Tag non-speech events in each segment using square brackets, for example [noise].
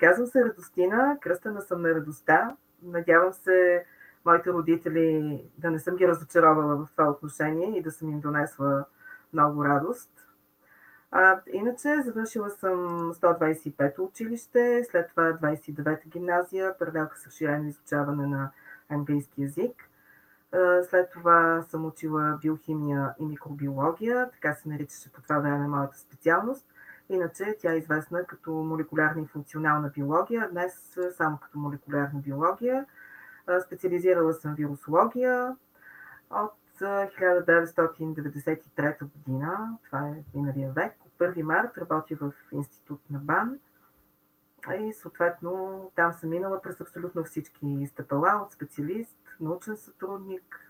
Казвам се Радостина, кръстена съм на радостта. Надявам се моите родители да не съм ги разочаровала в това отношение и да съм им донесла много радост. А, иначе завършила съм 125 училище, след това 29-та гимназия, паралелка с разширено изучаване на английски язик. След това съм учила биохимия и микробиология, така се наричаше по това време моята специалност. Иначе тя е известна като молекулярна и функционална биология, днес само като молекулярна биология. Специализирала съм вирусология от 1993 година, това е миналия век. От 1 март работя в институт на БАН и съответно там съм минала през абсолютно всички стъпала от специалист, научен сътрудник.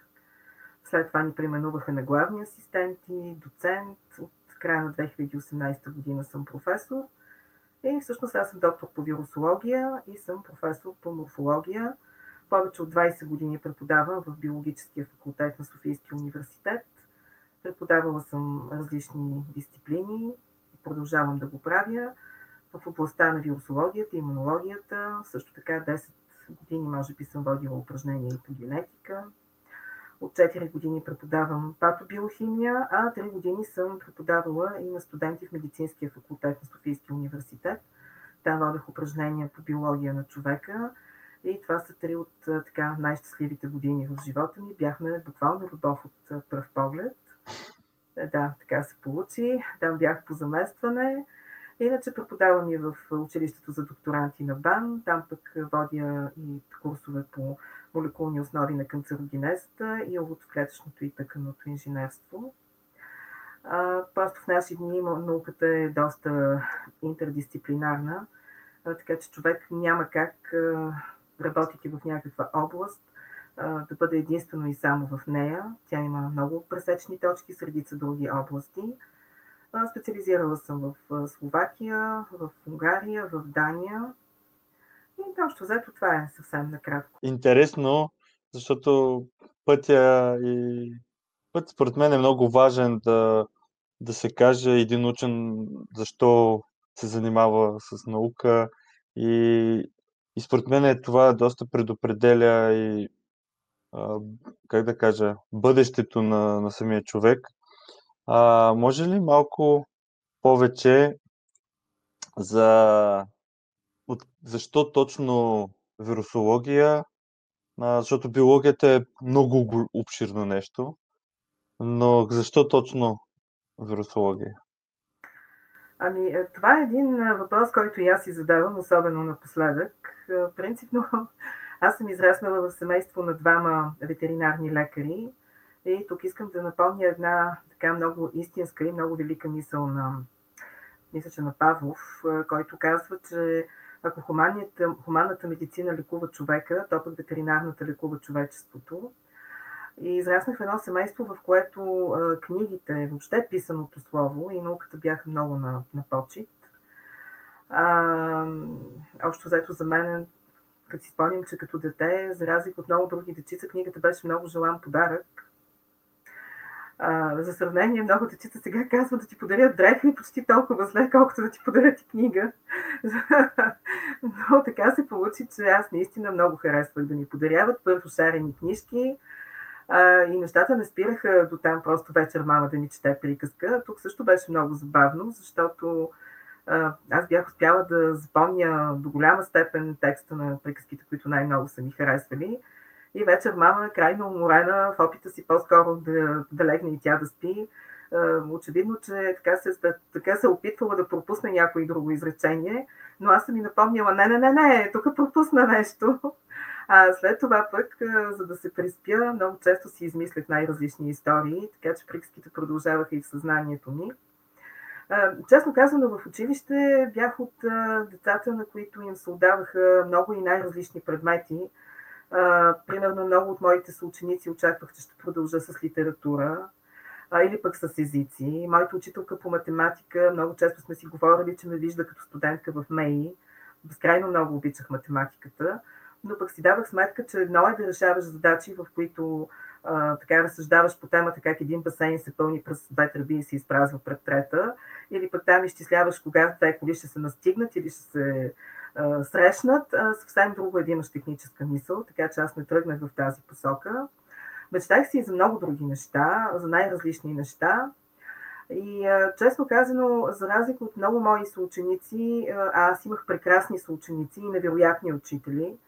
След това ни преименуваха на главни асистенти, доцент. От края на 2018 година съм професор. И всъщност аз съм доктор по вирусология и съм професор по морфология. Повече от 20 години преподавам в биологическия факултет на Софийския университет. Преподавала съм различни дисциплини и продължавам да го правя в областта на вирусологията, имунологията. Също така 10 години може би съм водила упражнения и по генетика. От 4 години преподавам патобиохимия, а 3 години съм преподавала и на студенти в медицинския факултет на Софийския университет. Там водех упражнения по биология на човека и това са три от така най-щастливите години в живота ми. Бяхме буквално любов от пръв поглед. Е, да, така се получи. Там бях по заместване. Иначе преподавам и в училището за докторанти на БАН. Там пък водя и курсове по молекулни основи на канцерогенезата и от клетъчното и тъканото инженерство. Просто в наши дни науката е доста интердисциплинарна, така че човек няма как, а, работейки в някаква област, да бъде единствено и само в нея. Тя има много пресечни точки с редица други области. Специализирала съм в Словакия, в Унгария, в Дания. И общо взето това е съвсем накратко. Интересно, защото пътя и път според мен е много важен да, да се каже един учен защо се занимава с наука и, и според мен е това доста предопределя и как да кажа, бъдещето на, на самия човек. А, може ли малко повече за от, защо точно вирусология? А, защото биологията е много обширно нещо, но защо точно вирусология? Ами, е, това е един въпрос, който и аз си задавам, особено напоследък. Принципно, [laughs] аз съм израснала в семейство на двама ветеринарни лекари и тук искам да напомня една така много истинска и много велика мисъл на, мисля, че на Павлов, който казва, че ако хуманната, хуманната медицина лекува човека, то пък ветеринарната лекува човечеството. И израснах в едно семейство, в което а, книгите, въобще писаното слово и науката бяха много на, на почет. А, общо взето за мен, като си спомням, че като дете, за разлика от много други дечица, книгата беше много желан подарък. За сравнение, много дечица сега казват да ти подарят дрехи почти толкова зле, колкото да ти подарят и книга. [laughs] Но така се получи, че аз наистина много харесвах да ми подаряват първо шарени книжки, а, и нещата не спираха до там просто вечер мама да ни чете приказка. Тук също беше много забавно, защото аз бях успяла да запомня до голяма степен текста на приказките, които най-много са ми харесвали. И вечер мама, крайно уморена, в опита си по-скоро да, да легне и тя да спи, очевидно, че така се, така се опитвала да пропусне някое друго изречение, но аз съм ми напомняла, не, не, не, не, тук пропусна нещо. А след това пък, за да се приспя, много често си измислях най-различни истории, така че приказките продължаваха и в съзнанието ми. Честно казано, в училище бях от децата, на които им се отдаваха много и най-различни предмети. Примерно много от моите съученици очаквах, че ще продължа с литература а, или пък с езици. Моята учителка по математика, много често сме си говорили, че ме вижда като студентка в МЕИ. Безкрайно много обичах математиката, но пък си давах сметка, че едно е да решаваш задачи, в които а, така разсъждаваш по темата как един басейн се пълни през две тръби и се изпразва пред трета, или пък там изчисляваш кога две коли ще се настигнат или ще се а, срещнат. Съвсем друго един имаш техническа мисъл, така че аз не тръгнах в тази посока. Мечтах си и за много други неща, за най-различни неща. И честно казано, за разлика от много мои съученици, аз имах прекрасни съученици и невероятни учители.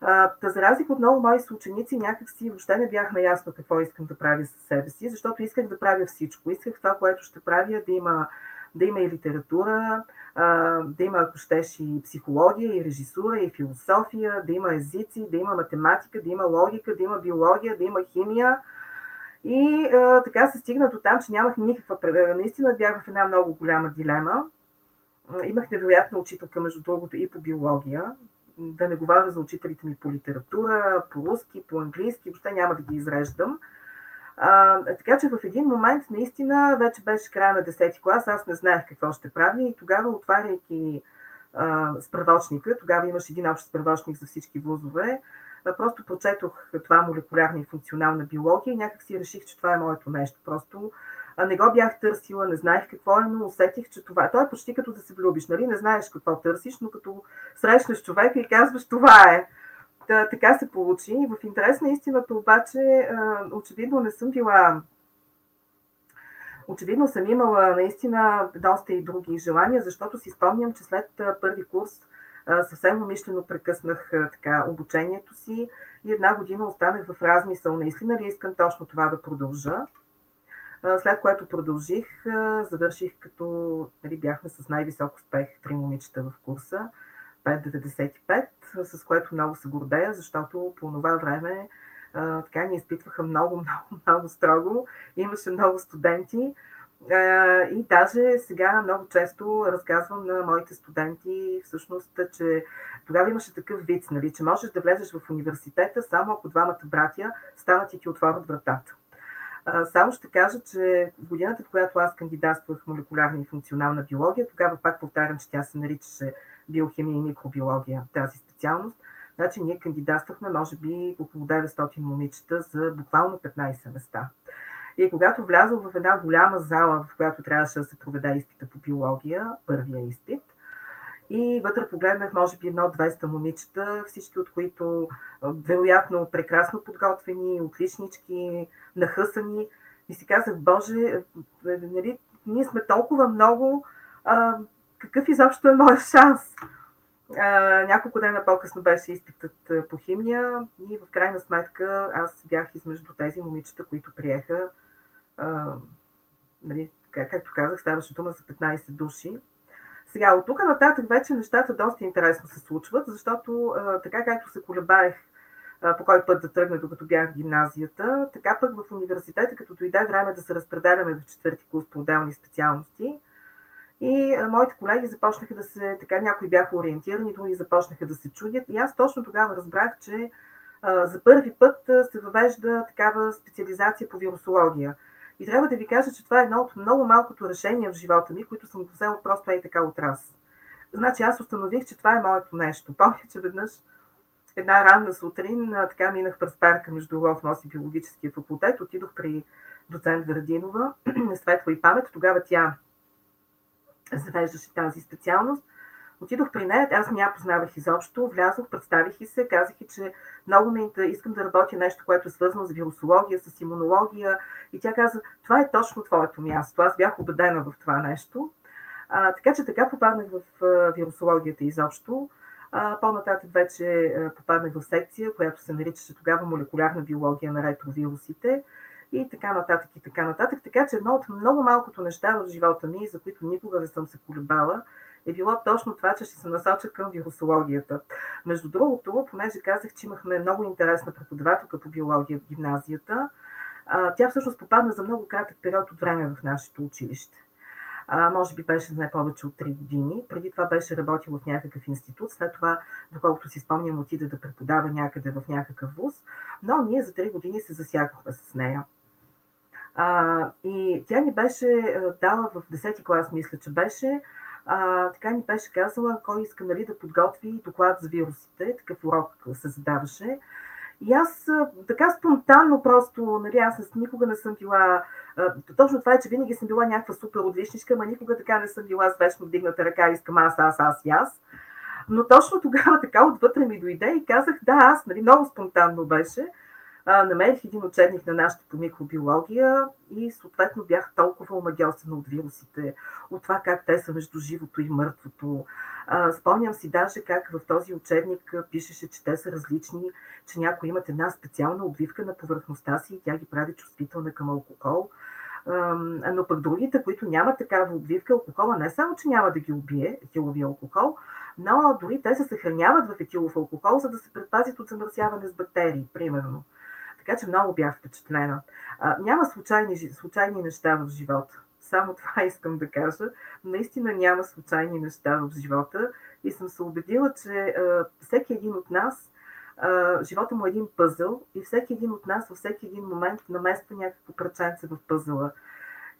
А, за разлика от много мои съученици, някакси въобще не бях наясно какво искам да правя със себе си, защото исках да правя всичко. Исках това, което ще правя, да има, да има и литература, да има, ако щеш, и психология, и режисура, и философия, да има езици, да има математика, да има логика, да има биология, да има химия. И а, така се стигна до там, че нямах никаква. Наистина бях в една много голяма дилема. Имах невероятна учителка, между другото, и по биология. Да не говоря за учителите ми по литература, по руски, по английски, въобще няма да ги изреждам. Така че в един момент наистина вече беше края на 10 клас, аз не знаех какво ще правя и тогава отваряйки а, справочника, тогава имаше един общ справочник за всички вузове, Просто прочетох това молекулярна и функционална биология и някак си реших, че това е моето нещо. Просто не го бях търсила, не знаех какво е, но усетих, че това. То е почти като да се влюбиш, нали? Не знаеш какво търсиш, но като срещнеш човека и казваш това е. Та, така се получи. В интерес на истината обаче, очевидно не съм била. Очевидно съм имала наистина доста и други желания, защото си спомням, че след първи курс съвсем умишлено прекъснах така, обучението си и една година останах в размисъл, наистина ли искам точно това да продължа. След което продължих, завърших като нали, бяхме с най-висок успех три момичета в курса, 5,95, с което много се гордея, защото по това време така ни изпитваха много, [laughs] много, много строго. Имаше много студенти, и даже сега много често разказвам на моите студенти, всъщност, че тогава имаше такъв вид, нали, че можеш да влезеш в университета само ако двамата братя станат и ти отворят вратата. Само ще кажа, че годината, в която аз кандидатствах в молекулярна и функционална биология, тогава пак повтарям, че тя се наричаше биохимия и микробиология, тази специалност. Значи ние кандидатствахме, може би, около 900 момичета за буквално 15 места. И когато влязох в една голяма зала, в която трябваше да се проведе изпита по биология, първия изпит, и вътре погледнах, може би, едно 200 момичета, всички от които вероятно прекрасно подготвени, отличнички, нахъсани. И си казах, Боже, нали, ние сме толкова много, а, какъв изобщо е моят шанс? А, няколко дена по-късно беше изпитът по химия и в крайна сметка аз бях измежду тези момичета, които приеха а, нали, как, както казах, ставаше дума за 15 души. Сега, от тук нататък вече нещата доста интересно се случват, защото а, така както се колебаех по кой път да тръгна, докато бях в гимназията, така пък в университета, като дойде време да се разпределяме в четвърти курс по отделни специалности, и моите колеги започнаха да се, така някои бяха ориентирани, други започнаха да се чудят. И аз точно тогава разбрах, че за първи път се въвежда такава специализация по вирусология. И трябва да ви кажа, че това е едно от много малкото решения в живота ми, които съм взела просто ей така от раз. Значи аз установих, че това е моето нещо. [laughs] Помня, че веднъж една ранна сутрин така минах през парка между Лов носи биологическия факултет, отидох при доцент Вардинова, [clears throat] светла и памет. Тогава тя завеждаше тази специалност. Отидох при нея, аз не я познавах изобщо, влязох, представих и се, казах и, че много ме искам да работя нещо, което е свързано с вирусология, с имунология. И тя каза, това е точно твоето място. Аз бях убедена в това нещо. А, така че така попаднах в вирусологията изобщо. А, по-нататък вече попаднах в секция, която се наричаше тогава молекулярна биология на ретровирусите и така нататък и така нататък. Така че едно от много малкото неща в живота ми, за които никога не съм се колебала, е било точно това, че ще се насоча към вирусологията. Между другото, понеже казах, че имахме много интересна преподавателка по биология в гимназията, тя всъщност попадна за много кратък период от време в нашето училище. А, може би беше не повече от 3 години. Преди това беше работила в някакъв институт, след това, доколкото си спомням, отида да преподава някъде в някакъв вуз, но ние за 3 години се засякахме с нея. А, и тя ни беше дала в 10 клас, мисля, че беше, а, така ни беше казала, кой иска нали, да подготви доклад за вирусите, такъв урок се задаваше. И аз така спонтанно просто, нали, аз никога не съм била, а, точно това е, че винаги съм била някаква супер отличничка, ама никога така не съм била с вечно вдигната ръка, искам аз, аз, аз и аз. Но точно тогава така отвътре ми дойде и казах, да, аз, нали, много спонтанно беше, а, намерих един учебник на нашата по микробиология и съответно бях толкова омагиосена от вирусите, от това как те са между живото и мъртвото. А, спомням си даже как в този учебник пишеше, че те са различни, че някои имат една специална обвивка на повърхността си и тя ги прави чувствителна към алкохол. Но пък другите, които нямат такава обвивка, алкохола не само, че няма да ги убие, етиловия алкохол, но дори те се съхраняват в етилов алкохол, за да се предпазят от замърсяване с бактерии, примерно. Така че много бях впечатлена. А, няма случайни, случайни неща в живота. Само [laughs] това искам да кажа. Наистина няма случайни неща в живота и съм се убедила, че а, всеки един от нас, а, живота му е един пъзъл и всеки един от нас във всеки един момент намества някакво праченце в пъзъла.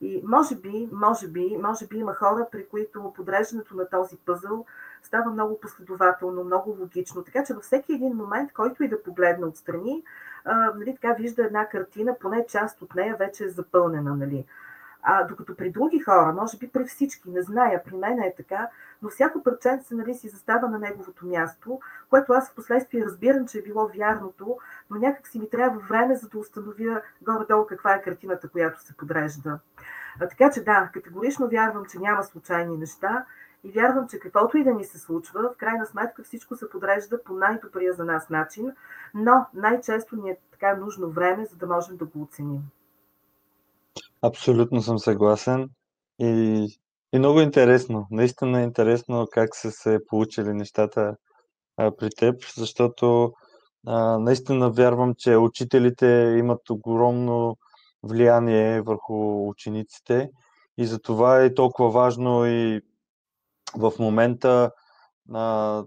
И може би, може би, може би има хора, при които подреждането на този пъзъл става много последователно, много логично. Така че във всеки един момент, който и да погледне отстрани, а, нали, така вижда една картина, поне част от нея вече е запълнена. Нали. А, докато при други хора, може би при всички, не зная, при мен е така, но всяко парченце нали, си застава на неговото място, което аз в последствие разбирам, че е било вярното, но някак си ми трябва време, за да установя горе-долу каква е картината, която се подрежда. А, така че да, категорично вярвам, че няма случайни неща и вярвам, че каквото и да ни се случва, в крайна сметка всичко се подрежда по най-добрия за нас начин, но най-често ни е така нужно време, за да можем да го оценим. Абсолютно съм съгласен. И, и много интересно. Наистина е интересно как са се получили нещата а, при теб, защото а, наистина вярвам, че учителите имат огромно влияние върху учениците и за това е толкова важно и в момента, а,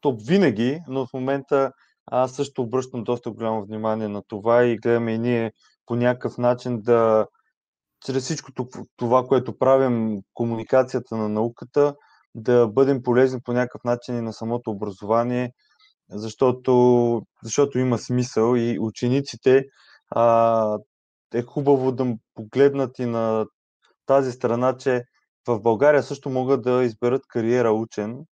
то винаги, но в момента аз също обръщам доста голямо внимание на това и гледаме и ние по някакъв начин да, чрез всичко това, което правим, комуникацията на науката, да бъдем полезни по някакъв начин и на самото образование, защото, защото има смисъл и учениците а, е хубаво да погледнат и на тази страна, че в България също могат да изберат кариера учен.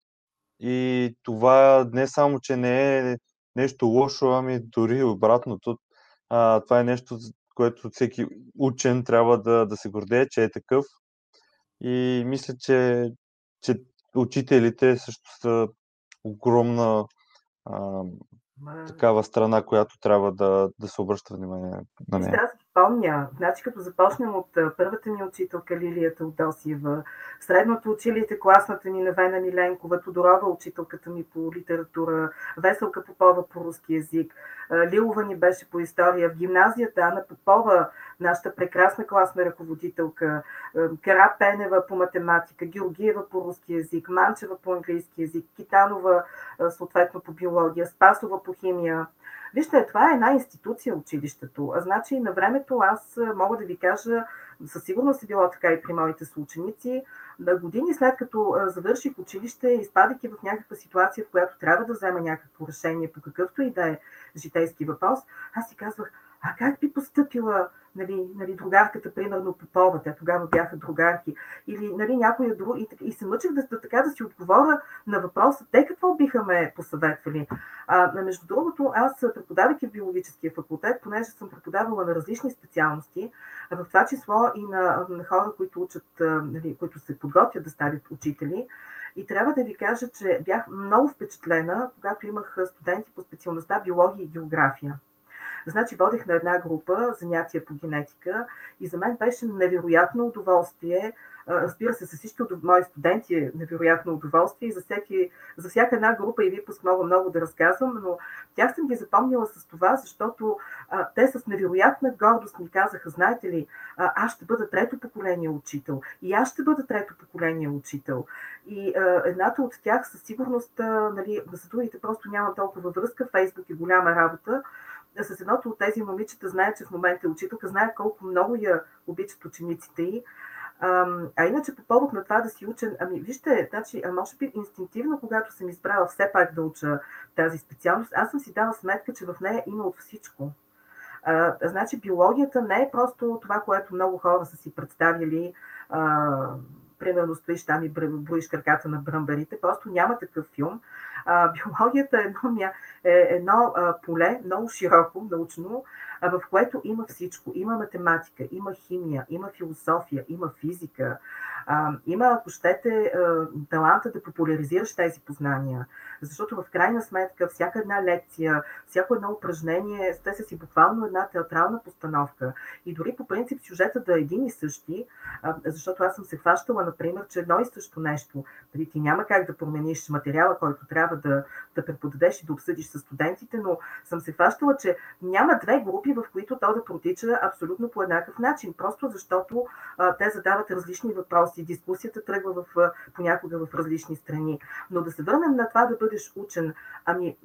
И това не само, че не е нещо лошо, ами дори обратното. А, това е нещо, което всеки учен трябва да, да се гордее, че е такъв. И мисля, че, че учителите също са огромна а, такава страна, която трябва да, да се обръща внимание на нея. Аз помня, значи като започнем от първата ми учителка Лилия Теодосиева, средното училище, класната ни Невена Миленкова, Тодорова, учителката ми по литература, Веселка Попова по руски язик, Лилова ни беше по история, в гимназията Ана Попова, нашата прекрасна класна ръководителка, Кара Пенева по математика, Георгиева по руски язик, Манчева по английски язик, Китанова съответно по биология, Спасова по химия, Вижте, това е една институция училището. А значи на времето аз мога да ви кажа, със сигурност е било така и при моите съученици, на години след като завърших училище, изпадайки в някаква ситуация, в която трябва да взема някакво решение по какъвто и да е житейски въпрос, аз си казвах, а как би поступила нали, нали, другарката, примерно Попова, те тогава бяха другарки, или нали, някоя друг, и, и се мъчих да, да, така да си отговоря на въпроса, те какво биха ме посъветвали. А, между другото, аз преподавайки в биологическия факултет, понеже съм преподавала на различни специалности, в това число и на, на хора, които учат, нали, които се подготвят да стават учители, и трябва да ви кажа, че бях много впечатлена, когато имах студенти по специалността биология и география. Значи водих на една група занятия по генетика и за мен беше невероятно удоволствие. Разбира се, с всички мои студенти е невероятно удоволствие и за, всеки, за всяка една група и випуск много много да разказвам, но тях съм ги запомнила с това, защото а, те с невероятна гордост ми казаха, знаете ли, а, аз ще бъда трето поколение учител и аз ще бъда трето поколение учител. И а, едната от тях със сигурност, а, нали, за другите просто няма толкова връзка, Фейсбук е голяма работа, с едното от тези момичета знае, че в момента е учителка, знае колко много я обичат учениците й. А иначе по повод на това да си учен, ами вижте, значи, а може би инстинктивно, когато съм избрала все пак да уча тази специалност, аз съм си дала сметка, че в нея има от всичко. А, значи биологията не е просто това, което много хора са си представили, а, примерно стоиш там и броиш краката на бръмбарите. Просто няма такъв филм. Биологията е едно, е едно поле, много широко, научно, в което има всичко. Има математика, има химия, има философия, има физика, има, ако щете, таланта да популяризираш тези познания. Защото в крайна сметка всяка една лекция, всяко едно упражнение, те са си буквално една театрална постановка. И дори по принцип сюжета да е един и същи, защото аз съм се хващала, например, че едно и също нещо, ти няма как да промениш материала, който трябва да, да преподадеш и да обсъдиш с студентите, но съм се хващала, че няма две групи, в които то да протича абсолютно по еднакъв начин, просто защото а, те задават различни въпроси, дискусията тръгва в, понякога в различни страни. Но да се върнем на това да бъдеш учен, ами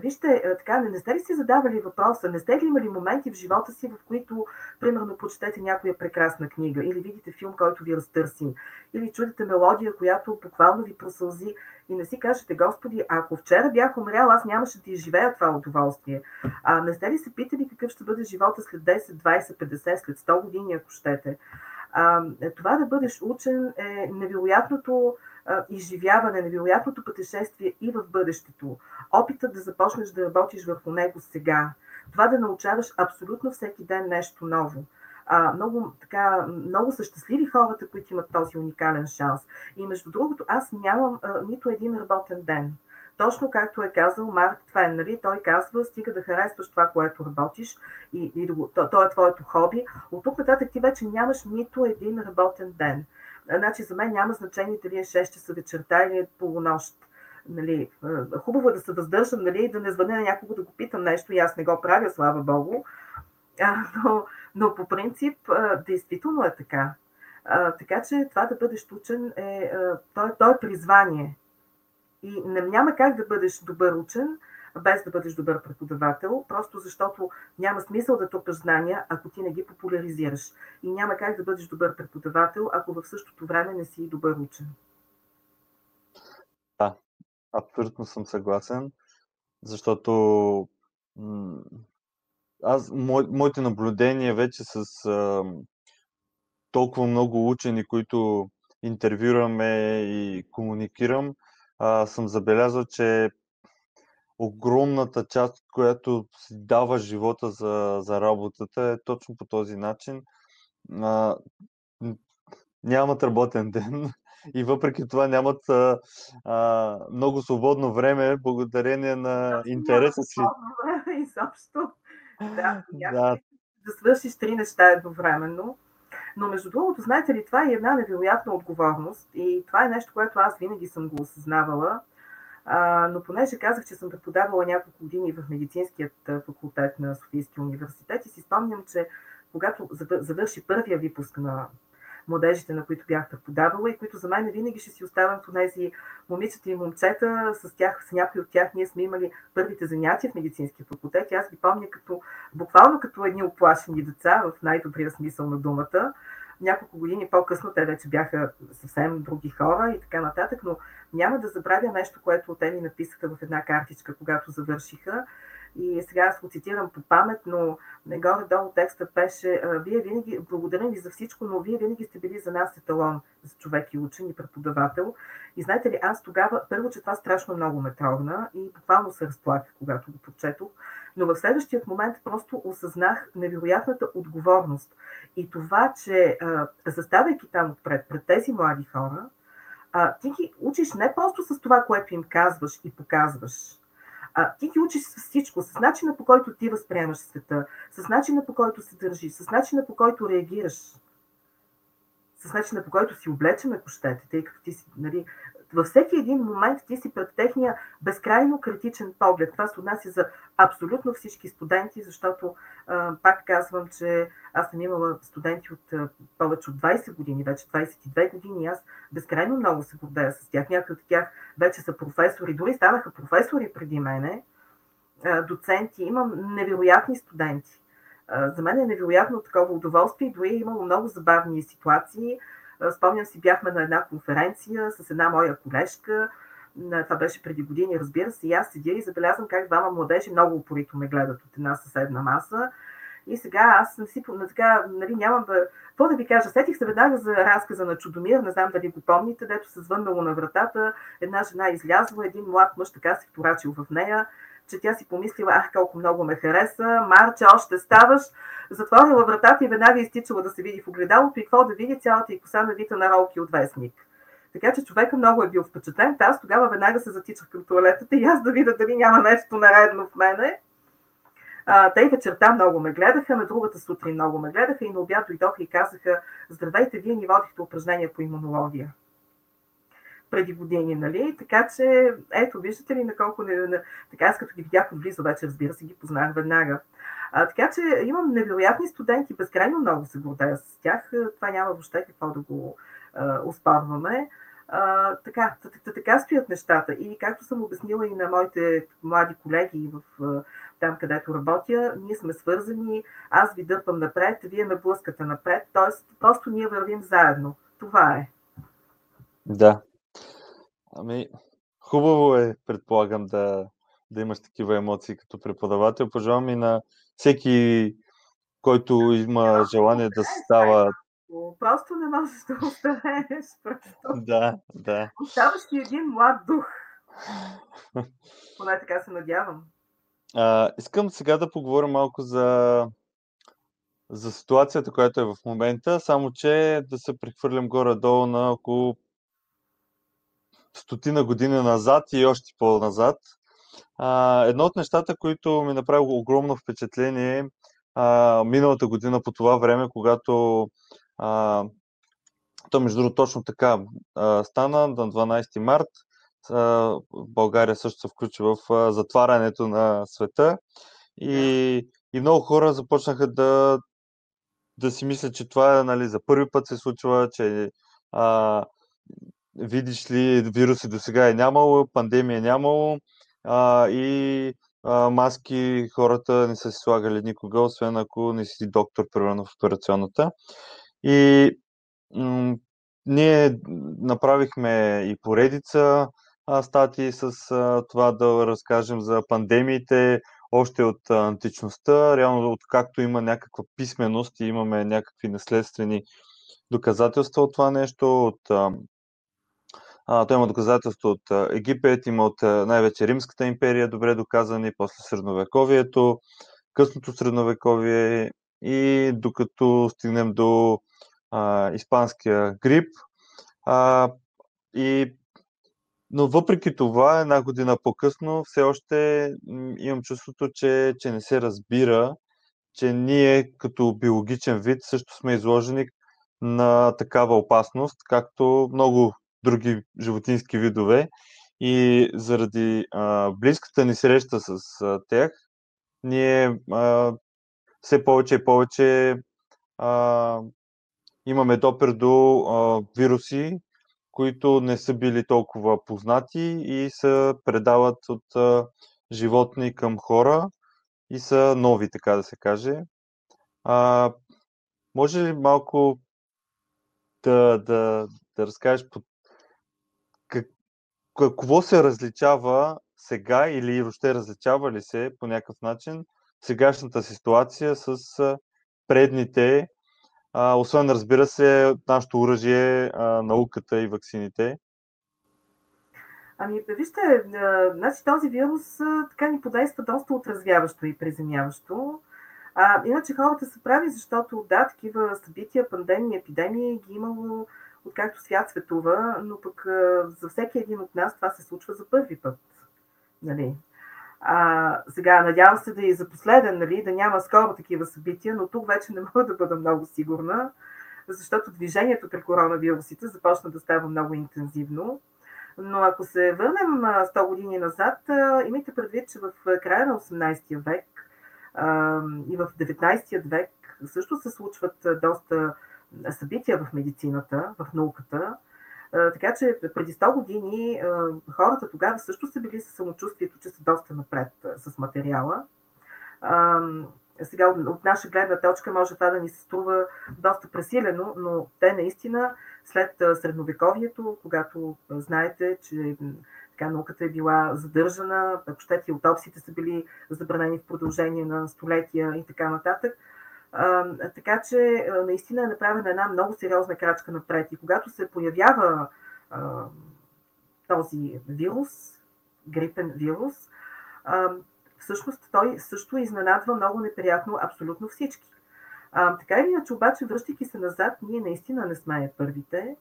Вижте, така, не, не сте ли си задавали въпроса, не сте ли имали моменти в живота си, в които, примерно, прочетете някоя прекрасна книга, или видите филм, който ви разтърси, или чудите мелодия, която буквално ви просълзи и не си кажете, Господи, ако вчера бях умрял, аз нямаше да изживея това удоволствие. А не сте ли се питали какъв ще бъде живота след 10, 20, 50, след 100 години, ако щете? А, това да бъдеш учен е невероятното изживяване, невероятното пътешествие и в бъдещето. Опитът да започнеш да работиш върху него сега. Това да научаваш абсолютно всеки ден нещо ново. А, много, така, много са щастливи хората, които имат този уникален шанс. И между другото, аз нямам а, нито един работен ден. Точно както е казал Марк Твен, нали? той казва, стига да харесваш това, което работиш и, и то, то е твоето хоби. От тук нататък ти вече нямаш нито един работен ден. Значи за мен няма значение дали е 6 часа вечерта или е полунощ. Нали, хубаво е да се въздържам, нали, да не звъня на някого да го питам нещо и аз не го правя, слава Богу. А, но, но по принцип, а, действително е така. А, така че това да бъдеш учен е, а, то, то е призвание. И няма как да бъдеш добър учен, без да бъдеш добър преподавател, просто защото няма смисъл да трупаш знания, ако ти не ги популяризираш. И няма как да бъдеш добър преподавател, ако в същото време не си добър учен. Да, абсолютно съм съгласен, защото аз, мо, моите наблюдения вече с а, толкова много учени, които интервюраме и комуникирам, а, съм забелязал, че огромната част, която си дава живота за, за работата е точно по този начин. А, нямат работен ден [laughs] и въпреки това нямат а, а, много свободно време, благодарение на интереса си. [laughs] Изобщо. Да, [laughs] да. да свършиш три неща едновременно. Но между другото, знаете ли, това е една невероятна отговорност и това е нещо, което аз винаги съм го осъзнавала. А, но понеже казах, че съм преподавала няколко години в медицинският факултет на Софийския университет и си спомням, че когато завърши първия випуск на младежите, на които бях преподавала и които за мен винаги ще си оставам в тези момичета и момчета, с тях, с някои от тях ние сме имали първите занятия в медицинския факултет. Аз ги помня като, буквално като едни оплашени деца, в най-добрия смисъл на думата няколко години по-късно те вече бяха съвсем други хора и така нататък, но няма да забравя нещо, което те ми написаха в една картичка, когато завършиха. И сега аз го цитирам по памет, но горе-долу текстът беше Вие винаги, благодаря ви за всичко, но вие винаги сте били за нас еталон за човек и учен и преподавател. И знаете ли, аз тогава, първо, че това страшно много ме трогна и буквално се разплаках, когато го прочетох, но в следващият момент просто осъзнах невероятната отговорност и това, че заставайки там отпред, пред тези млади хора, ти ги учиш не просто с това, което им казваш и показваш, а, ти ги учиш с всичко, с начина по който ти възприемаш света, с начина по който се държиш, с начина по който реагираш, с начина по който си облечен, ако щете, тъй като ти си, нали, във всеки един момент ти си пред техния безкрайно критичен поглед. Това се отнася за абсолютно всички студенти, защото пак казвам, че аз съм имала студенти от повече от 20 години, вече 22 години и аз безкрайно много се гордея с тях. Някои от тях вече са професори, дори станаха професори преди мене, доценти. Имам невероятни студенти. За мен е невероятно такова удоволствие и дори е имало много забавни ситуации, Спомням си, бяхме на една конференция с една моя колежка. Това беше преди години, разбира се. И аз седя и забелязвам как двама младежи много упорито ме гледат от една съседна маса. И сега аз не си, така, нали, нямам да... Какво да ви кажа? Сетих се веднага за разказа на Чудомир, не знам дали го помните, дето се звъннало на вратата, една жена излязла, един млад мъж така се вторачил в нея, че тя си помислила, ах, колко много ме хареса, Марче, още ставаш, затворила вратата и веднага изтичала да се види в огледалото и какво да види цялата и коса навита на ролки от вестник. Така че човека много е бил впечатлен. Аз тогава веднага се затичах към туалетата и аз да видя дали няма нещо наредно в мене. А, те вечерта много ме гледаха, на другата сутрин много ме гледаха и на обяд дойдоха и казаха, здравейте, вие ни водихте упражнения по имунология преди години, нали? Така че, ето, виждате ли на колко не... На... Така аз като ги видях отблизо вече, разбира се, ги познах веднага. А, така че имам невероятни студенти, безкрайно много се гордея с тях. Това няма въобще какво да го а, оспорваме. А, така, така стоят нещата. И както съм обяснила и на моите млади колеги в, там, където работя, ние сме свързани, аз ви дърпам напред, вие ме блъскате напред, т.е. просто ние вървим заедно. Това е. Да. Ами, хубаво е, предполагам, да, да имаш такива емоции като преподавател. Пожелавам и на всеки, който има желание да се става Просто не можеш да останеш. Просто. Да, да. Оставаш ти един млад дух. [laughs] Поне така се надявам. А, искам сега да поговорим малко за, за ситуацията, която е в момента, само че да се прехвърлям горе-долу на около стотина години назад и още по-назад. А, едно от нещата, които ми направи огромно впечатление а, миналата година по това време, когато а, то, между другото, точно така а, стана на 12 март. А, България също се включи в а, затварянето на света и, и много хора започнаха да, да си мислят, че това нали, за първи път се случва, че а, видиш ли, вируси до сега е нямало, пандемия е нямало а, и а, маски хората не са си слагали никога, освен ако не си доктор, примерно в операционната. И м- ние направихме и поредица а, статии с а, това да разкажем за пандемиите, още от античността, реално от както има някаква писменост и имаме някакви наследствени доказателства от това нещо, от а, той има доказателства от Египет, има от най-вече Римската империя, добре доказани, после Средновековието, късното Средновековие и докато стигнем до а, испанския грип. А, и, но въпреки това, една година по-късно, все още имам чувството, че, че не се разбира, че ние като биологичен вид също сме изложени на такава опасност, както много други животински видове. И заради а, близката ни среща с а, тях, ние а, все повече и повече а, имаме допер до а, вируси, които не са били толкова познати и се предават от а, животни към хора и са нови, така да се каже. А, може ли малко да, да, да разкажеш по какво се различава сега или въобще различава ли се по някакъв начин сегашната ситуация с предните а, освен, разбира се, нашето оръжие, науката и ваксините? Ами, вижте, значи този вирус така ни подейства доста отразвяващо и приземяващо. А, иначе хората са прави, защото да, такива събития, пандемии, епидемии ги имало откакто свят светува, но пък за всеки един от нас това се случва за първи път. Нали? А, сега, надявам се да и за последен, нали, да няма скоро такива събития, но тук вече не мога да бъда много сигурна, защото движението при коронавирусите започна да става много интензивно. Но ако се върнем 100 години назад, имайте предвид, че в края на 18 век и в 19 век също се случват доста събития в медицината, в науката, така че преди 100 години хората тогава също са били със самочувствието, че са доста напред с материала. Сега от наша гледна точка може това да ни се струва доста пресилено, но те наистина след средновековието, когато знаете, че така, науката е била задържана, ако щете, аутопсиите са били забранени в продължение на столетия и така нататък, така че наистина е направена една много сериозна крачка напред. И когато се появява този вирус, грипен вирус, всъщност той също изненадва много неприятно абсолютно всички. А, така или иначе, обаче, връщайки се назад, ние наистина не сме първите,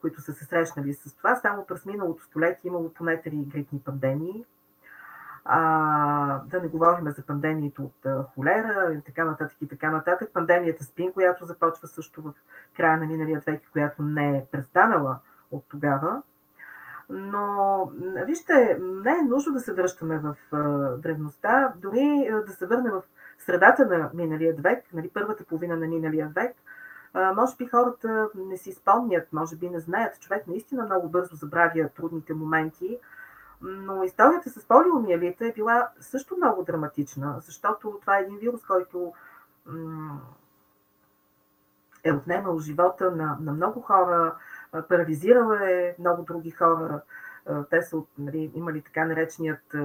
които са се срещнали с това. Само през миналото столетие имало поне три грипни пандемии. А, да не говорим за пандемията от а, холера и така нататък и така нататък. Пандемията СПИН, която започва също в края на миналия век, която не е престанала от тогава. Но, вижте, не е нужно да се връщаме в а, древността, дори а, да се върнем в средата на миналия век, нали, първата половина на миналия век, а, може би хората не си спомнят, може би не знаят. Човек наистина много бързо забравя трудните моменти, но историята с полиомиелита е била също много драматична, защото това е един вирус, който е отнемал живота на, на много хора, парализирал е много други хора. Те са нали, имали така нареченият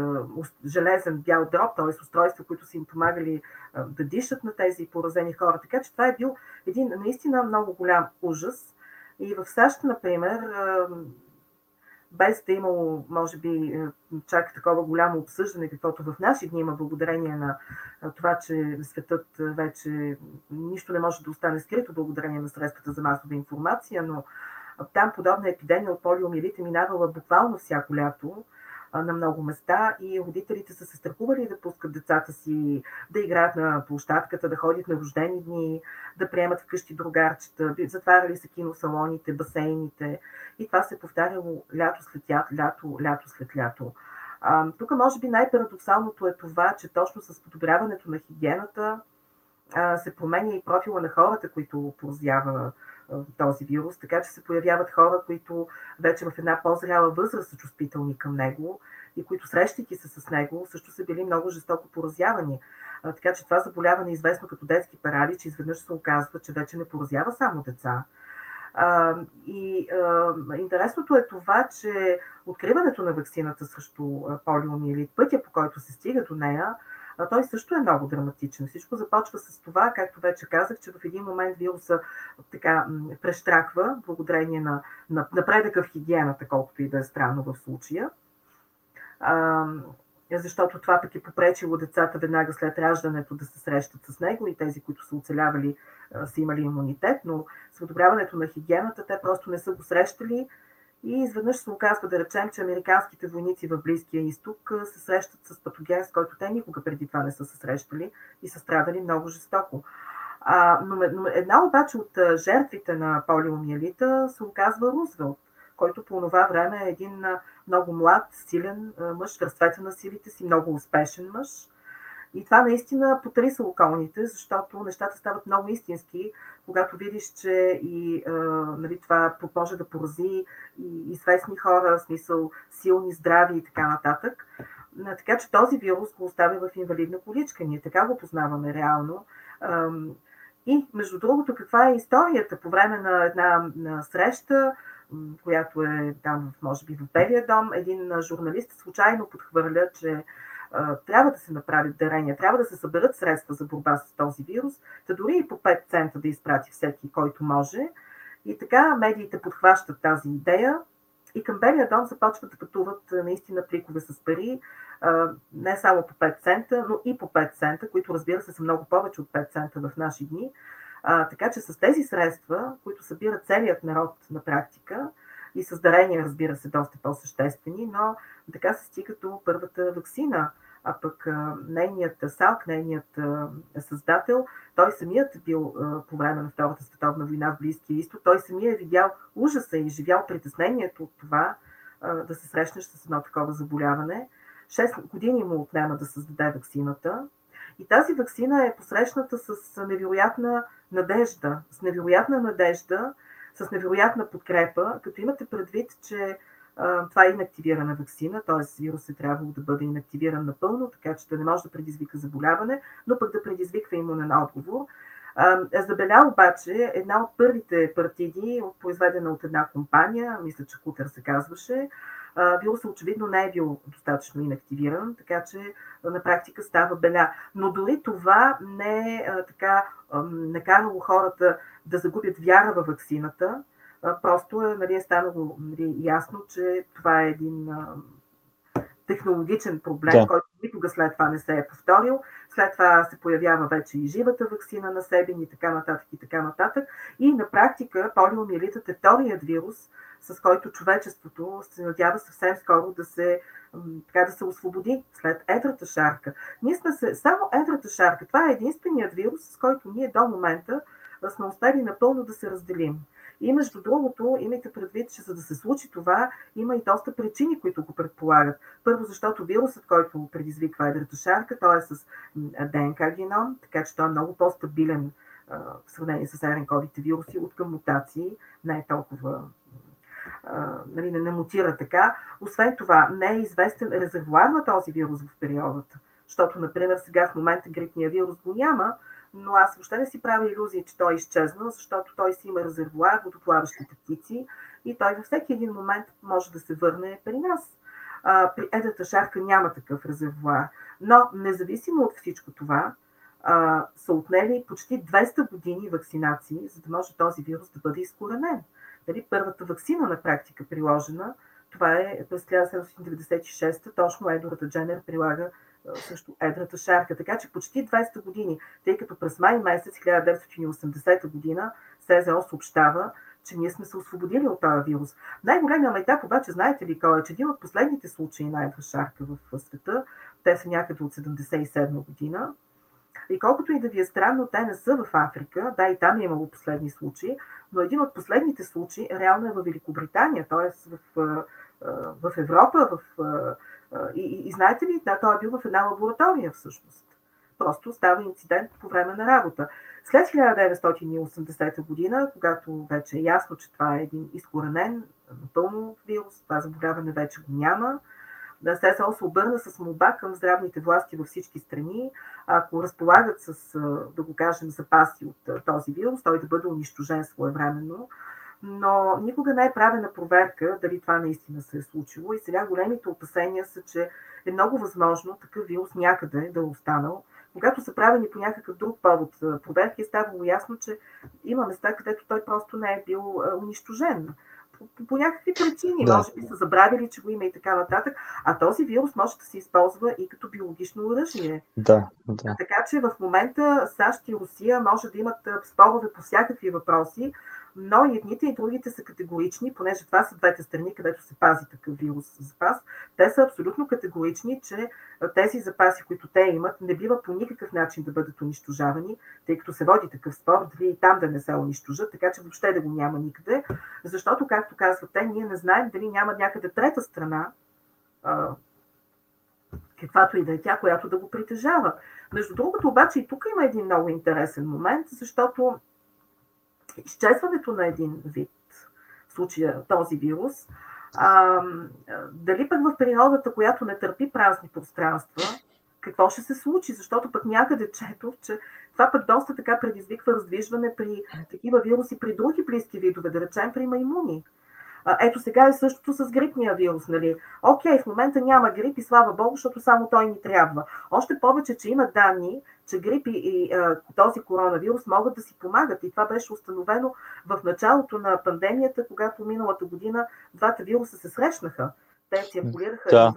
железен бял дроб, т.е. устройства, които са им помагали да дишат на тези поразени хора. Така че това е бил един наистина много голям ужас. И в САЩ, например, без да е имало, може би, чак такова голямо обсъждане, каквото в наши дни има, благодарение на това, че светът вече нищо не може да остане скрито, благодарение на средствата за масова информация, но там подобна епидемия от полиомиелит е минавала буквално всяко лято на много места и родителите са се страхували да пускат децата си да играят на площадката, да ходят на рождени дни, да приемат вкъщи другарчета, затваряли са киносалоните, басейните и това се е повтаряло лято след лято, лято, лято след лято. Тук може би най-парадоксалното е това, че точно с подобряването на хигиената се променя и профила на хората, които поразява този вирус, така че се появяват хора, които вече в една по-зряла възраст са чувствителни към него и които срещайки се с него също са били много жестоко поразявани. Така че това заболяване, известно като детски паралич, изведнъж се оказва, че вече не поразява само деца. И интересното е това, че откриването на вакцината срещу полиомиелит, пътя по който се стига до нея, а той също е много драматичен. Всичко започва с това, както вече казах, че в един момент вируса така прещраква, благодарение на, на напредъка в хигиената, колкото и да е странно в случая. Защото това пък е попречило децата веднага след раждането да се срещат с него и тези, които са оцелявали, са имали имунитет, но с подобряването на хигиената те просто не са го срещали и изведнъж се оказва да речем, че американските войници в Близкия изток се срещат с патоген, с който те никога преди това не са се срещали и са страдали много жестоко. А, но, но една обаче от жертвите на полиомиелита се оказва Рузвелт, който по това време е един много млад, силен мъж, в разцвета на силите си, много успешен мъж, и това наистина потриса околните, защото нещата стават много истински, когато видиш, че и а, нали, това може да порази и известни хора, в смисъл силни, здрави и така нататък. Така че този вирус го оставя в инвалидна количка. Ние така го познаваме реално. И, между другото, каква е историята? По време на една на среща, която е там, може би, в Белия дом, един журналист случайно подхвърля, че трябва да се направят дарения, трябва да се съберат средства за борба с този вирус, да дори и по 5 цента да изпрати всеки, който може. И така медиите подхващат тази идея и към Белия дом започват да пътуват наистина пликове с пари, не само по 5 цента, но и по 5 цента, които разбира се са много повече от 5 цента в наши дни. Така че с тези средства, които събират целият народ на практика, и с дарения, разбира се, доста по-съществени, но така се стига до първата вакцина. А пък нейният Салк, нейният създател, той самият бил по време на Втората световна война в Близкия изток, той самият е видял ужаса и живял притеснението от това да се срещнеш с едно такова заболяване. Шест години му отнема да създаде вакцината. И тази вакцина е посрещната с невероятна надежда, с невероятна надежда, с невероятна подкрепа, като имате предвид, че това е инактивирана вакцина, т.е. вирусът е трябвало да бъде инактивиран напълно, така че да не може да предизвика заболяване, но пък да предизвиква имунен отговор. Забеля обаче една от първите партиди, произведена от една компания, мисля, че Кутер се казваше, вирусът очевидно не е бил достатъчно инактивиран, така че на практика става беля. Но дори това не е така накарало хората да загубят вяра във вакцината. Просто е, нали, е станало нали, ясно, че това е един технологичен проблем, да. който никога след това не се е повторил. След това се появява вече и живата вакцина на себе и така нататък и така нататък. И на практика полиомиелитът е вторият вирус, с който човечеството се надява съвсем скоро да се, така да се освободи след едрата шарка. Ние сме се, само едрата шарка, това е единственият вирус, с който ние до момента сме успели напълно да се разделим. И между другото, имайте предвид, че за да се случи това, има и доста причини, които го предполагат. Първо, защото вирусът, който предизвиква едрата шарка, той е с ДНК геном, така че той е много по-стабилен в сравнение с РНКовите вируси от към мутации, не е толкова нали, не, мутира така. Освен това, не е известен резервуар на този вирус в периодата, защото, например, сега в момента грипния вирус го няма, но аз въобще не си правя иллюзии, че той е изчезнал, защото той си има резервуар, водоплаващите птици и той във всеки един момент може да се върне при нас. А, при едрата шарка няма такъв резервуар. Но независимо от всичко това, а, са отнели почти 200 години вакцинации, за да може този вирус да бъде изкоренен. Дали, първата вакцина на практика приложена, това е през 1796, точно Едуард Дженер прилага също едрата шарка. Така че почти 20 години, тъй като през май месец 1980 година СЗО съобщава, че ние сме се освободили от този вирус. Най-големият майтап обаче, знаете ли кой е, че един от последните случаи на едра шарка в света, те са някъде от 77 година, и колкото и да ви е странно, те не са в Африка, да, и там е имало последни случаи, но един от последните случаи реално е в Великобритания, т.е. В, в Европа, в и, и, и знаете ли, да, той е бил в една лаборатория всъщност. Просто става инцидент по време на работа. След 1980 година, когато вече е ясно, че това е един изкоренен напълно вирус, това заболяване вече го няма, да се обърна с молба към здравните власти във всички страни, ако разполагат с, да го кажем, запаси от този вирус, той да бъде унищожен своевременно, но никога не е правена проверка дали това наистина се е случило. И сега големите опасения са, че е много възможно такъв вирус някъде да е останал. Когато са правени по някакъв друг повод проверки, е ставало ясно, че има места, където той просто не е бил унищожен по, по някакви причини. Да. Може би са забравили, че го има и така нататък. А този вирус може да се използва и като биологично оръжие. Да, да. Така че в момента САЩ и Русия може да имат спорове по всякакви въпроси, но и едните и другите са категорични, понеже това са двете страни, където се пази такъв вирус запас. Те са абсолютно категорични, че тези запаси, които те имат, не бива по никакъв начин да бъдат унищожавани, тъй като се води такъв спор, дали и там да не се унищожат, така че въобще да го няма никъде. Защото, както казват те, ние не знаем дали няма някъде трета страна, каквато и да е тя, която да го притежава. Между другото, обаче и тук има един много интересен момент, защото изчезването на един вид, в случая този вирус, а, дали пък в природата, която не търпи празни пространства, какво ще се случи, защото пък някъде четох, че това пък доста така предизвиква раздвижване при такива вируси, при други близки видове, да речем при маймуни. Ето сега е същото с грипния вирус. Нали? Окей, в момента няма грип и слава Богу, защото само той ни трябва. Още повече, че има данни, че грип и а, този коронавирус могат да си помагат. И това беше установено в началото на пандемията, когато миналата година двата вируса се срещнаха. Те циркулираха. Да.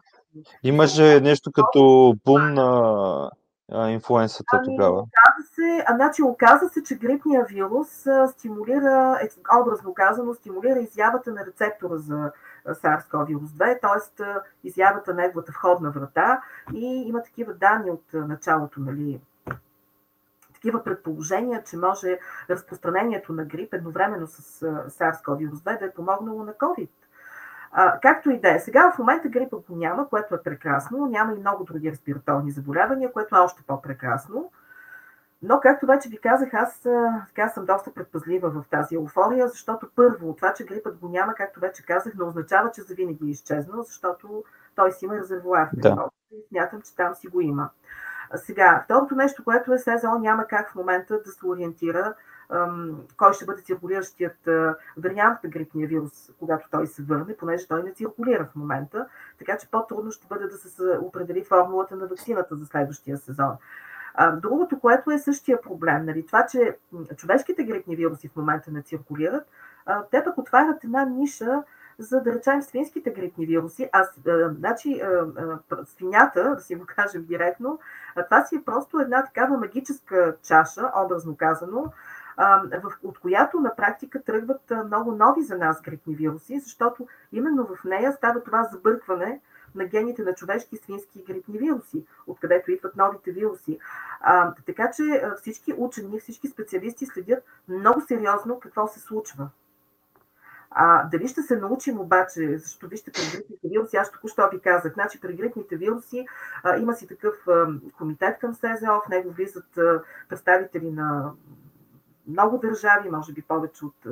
Имаше нещо като бум на инфлуенсата ами, тогава? Оказа се, а, значи, оказа се, че грипния вирус а, стимулира, е, образно казано, стимулира изявата на рецептора за SARS-CoV-2, т.е. изявата на неговата входна врата и има такива данни от началото, нали, такива предположения, че може разпространението на грип едновременно с SARS-CoV-2 да е помогнало на COVID. А, както и да е. Сега в момента грипа го няма, което е прекрасно. Няма и много други респираторни заболявания, което е още по-прекрасно. Но, както вече ви казах, аз така съм доста предпазлива в тази еуфория, защото първо, това, че грипът го няма, както вече казах, не означава, че завинаги е изчезнал, защото той си има резервуар да. и смятам, че там си го има. Сега, второто нещо, което е СЗО няма как в момента да се ориентира кой ще бъде циркулиращият вариант на грипния вирус, когато той се върне, понеже той не циркулира в момента, така че по-трудно ще бъде да се определи формулата на вакцината за следващия сезон. Другото, което е същия проблем, нали, това, че човешките грипни вируси в момента не циркулират, те пък отварят една ниша за да речем свинските грипни вируси. А, а, значи, свинята, да си го [laughs] кажем директно, това си е просто една такава магическа чаша, образно казано, от която на практика тръгват много нови за нас грипни вируси, защото именно в нея става това забъркване на гените на човешки, свински и грипни вируси, откъдето идват новите вируси. А, така че всички учени, всички специалисти следят много сериозно какво се случва. А, дали ще се научим обаче, защото вижте при грипните вируси, аз току-що ви казах, значи при грипните вируси а, има си такъв а, комитет към СЗО, в него влизат а, представители на много държави, може би повече от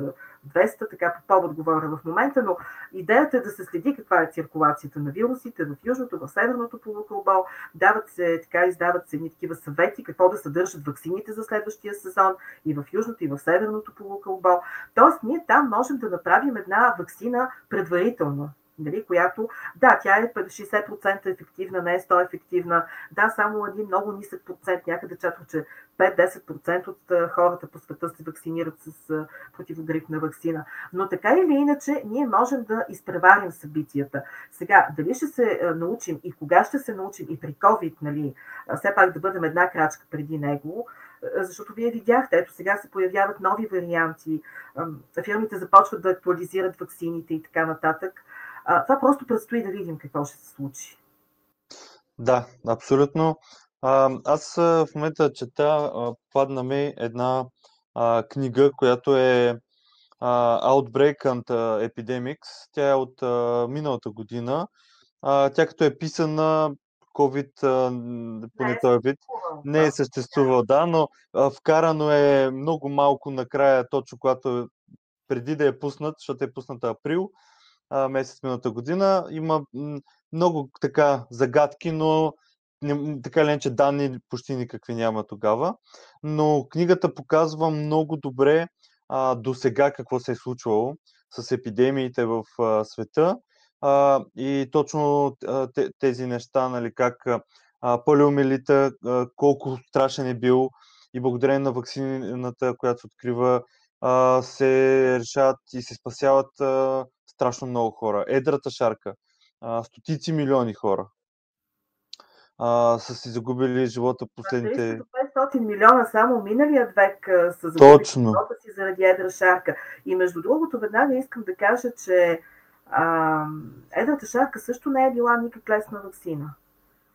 200, така по повод говоря в момента, но идеята е да се следи каква е циркулацията на вирусите в южното, в северното полукълбо, дават се, така издават се едни такива съвети, какво да съдържат ваксините за следващия сезон и в южното, и в северното полукълбо. Тоест, ние там можем да направим една вакцина предварително нали, която, да, тя е 60% ефективна, не е 100 ефективна, да, само един много нисък процент, някъде чакам, че 5-10% от хората по света се вакцинират с противогрипна вакцина. Но така или иначе, ние можем да изпреварим събитията. Сега, дали ще се научим и кога ще се научим и при COVID, нали, все пак да бъдем една крачка преди него, защото вие видяхте, ето сега се появяват нови варианти, фирмите започват да актуализират вакцините и така нататък. А, това просто предстои да видим какво ще се случи. Да, абсолютно. А, аз в момента чета, падна ми една а, книга, която е а, Outbreak and Epidemics. Тя е от а, миналата година. А, тя като е писана COVID, поне е този вид, не е съществувал, да, но а, вкарано е много малко накрая, точно когато преди да е пуснат, защото е пусната април, а, месец миналата година. Има много така загадки, но не, така ли че данни почти никакви няма тогава. Но книгата показва много добре а, до сега какво се е случвало с епидемиите в а, света а, и точно а, тези неща, нали, как а, полиомелита, а, колко страшен е бил и благодарение на вакцината, която се открива, а, се решават и се спасяват а, страшно много хора. Едрата шарка, а, стотици милиони хора а, са си загубили живота последните... 500 милиона само миналият век са загубили Точно. живота си заради едра шарка. И между другото, веднага искам да кажа, че а, едрата шарка също не е била никак лесна вакцина.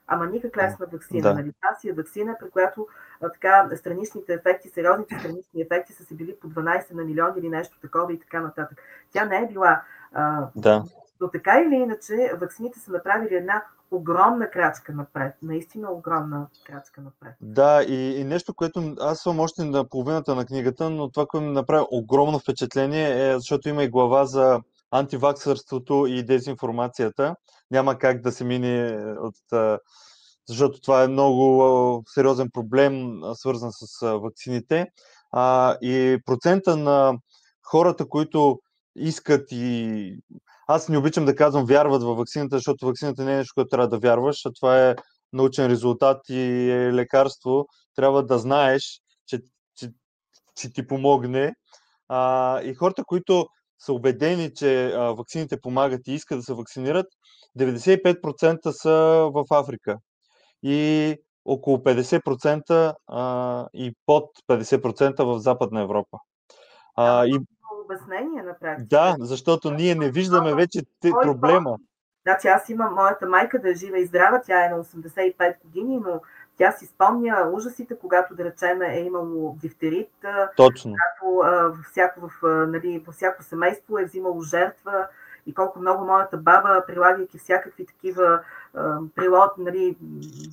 Ама никак лесна вакцина. Да. Нали? Това си е вакцина, при която а, така, страничните ефекти, сериозните странични ефекти са си били по 12 на милион или нещо такова и така нататък. Тя не е била а, да. Но така или иначе, вакцините са направили една огромна крачка напред. Наистина огромна крачка напред. Да, и, и нещо, което аз съм още на половината на книгата, но това, което ми направи огромно впечатление е, защото има и глава за антиваксърството и дезинформацията. Няма как да се мине от защото това е много сериозен проблем, свързан с вакцините. и процента на хората, които искат и... Аз не обичам да казвам вярват във вакцината, защото вакцината не е нещо, което трябва да вярваш, а това е научен резултат и е лекарство. Трябва да знаеш, че, че, че ти помогне. А, и хората, които са убедени, че а, вакцините помагат и искат да се вакцинират, 95% са в Африка. И около 50% а, и под 50% в Западна Европа. А, и обяснение на практика. Да, защото ние не виждаме вече те, проблема. Значи аз имам моята майка да е жива и здрава, тя е на 85 години, но тя си спомня ужасите, когато, да речем, е имало дифтерит. Точно. Когато във всяко, в, нали, във всяко семейство е взимало жертва и колко много моята баба, прилагайки всякакви такива прилод, нали,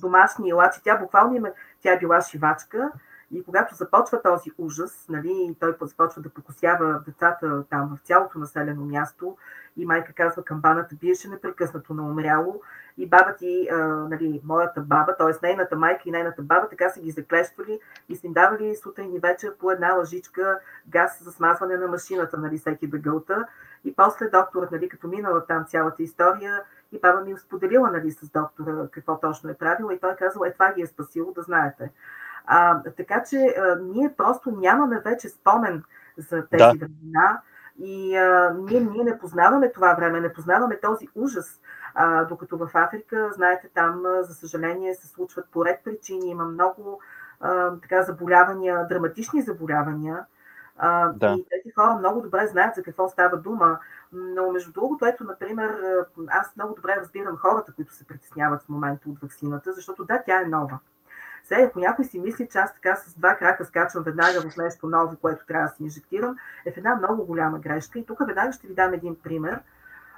домашни елачи, тя буквално има, тя е била шивачка И когато започва този ужас, нали, той започва да покосява децата там в цялото населено място и майка казва, камбаната биеше непрекъснато на умряло и баба ти, а, нали, моята баба, т.е. нейната майка и нейната баба, така са ги заклещвали и са им давали сутрин и вечер по една лъжичка газ за смазване на машината, нали, всеки да гълта. И после докторът, нали, като минала там цялата история, и баба ми споделила нали, с доктора какво точно е правила и той казал, е това ги е спасило, да знаете. А, така че а, ние просто нямаме вече спомен за тези да. времена и а, ние, ние не познаваме това време, не познаваме този ужас. А, докато в Африка, знаете, там, за съжаление, се случват по ред причини, има много а, така заболявания, драматични заболявания. А, да. И тези хора много добре знаят за какво става дума. Но между другото, ето, например, аз много добре разбирам хората, които се притесняват в момента от вакцината, защото да, тя е нова. Сега, ако някой си мисли, че аз така с два крака скачвам веднага в нещо ново, което трябва да си инжектирам, е в една много голяма грешка. И тук веднага ще ви дам един пример.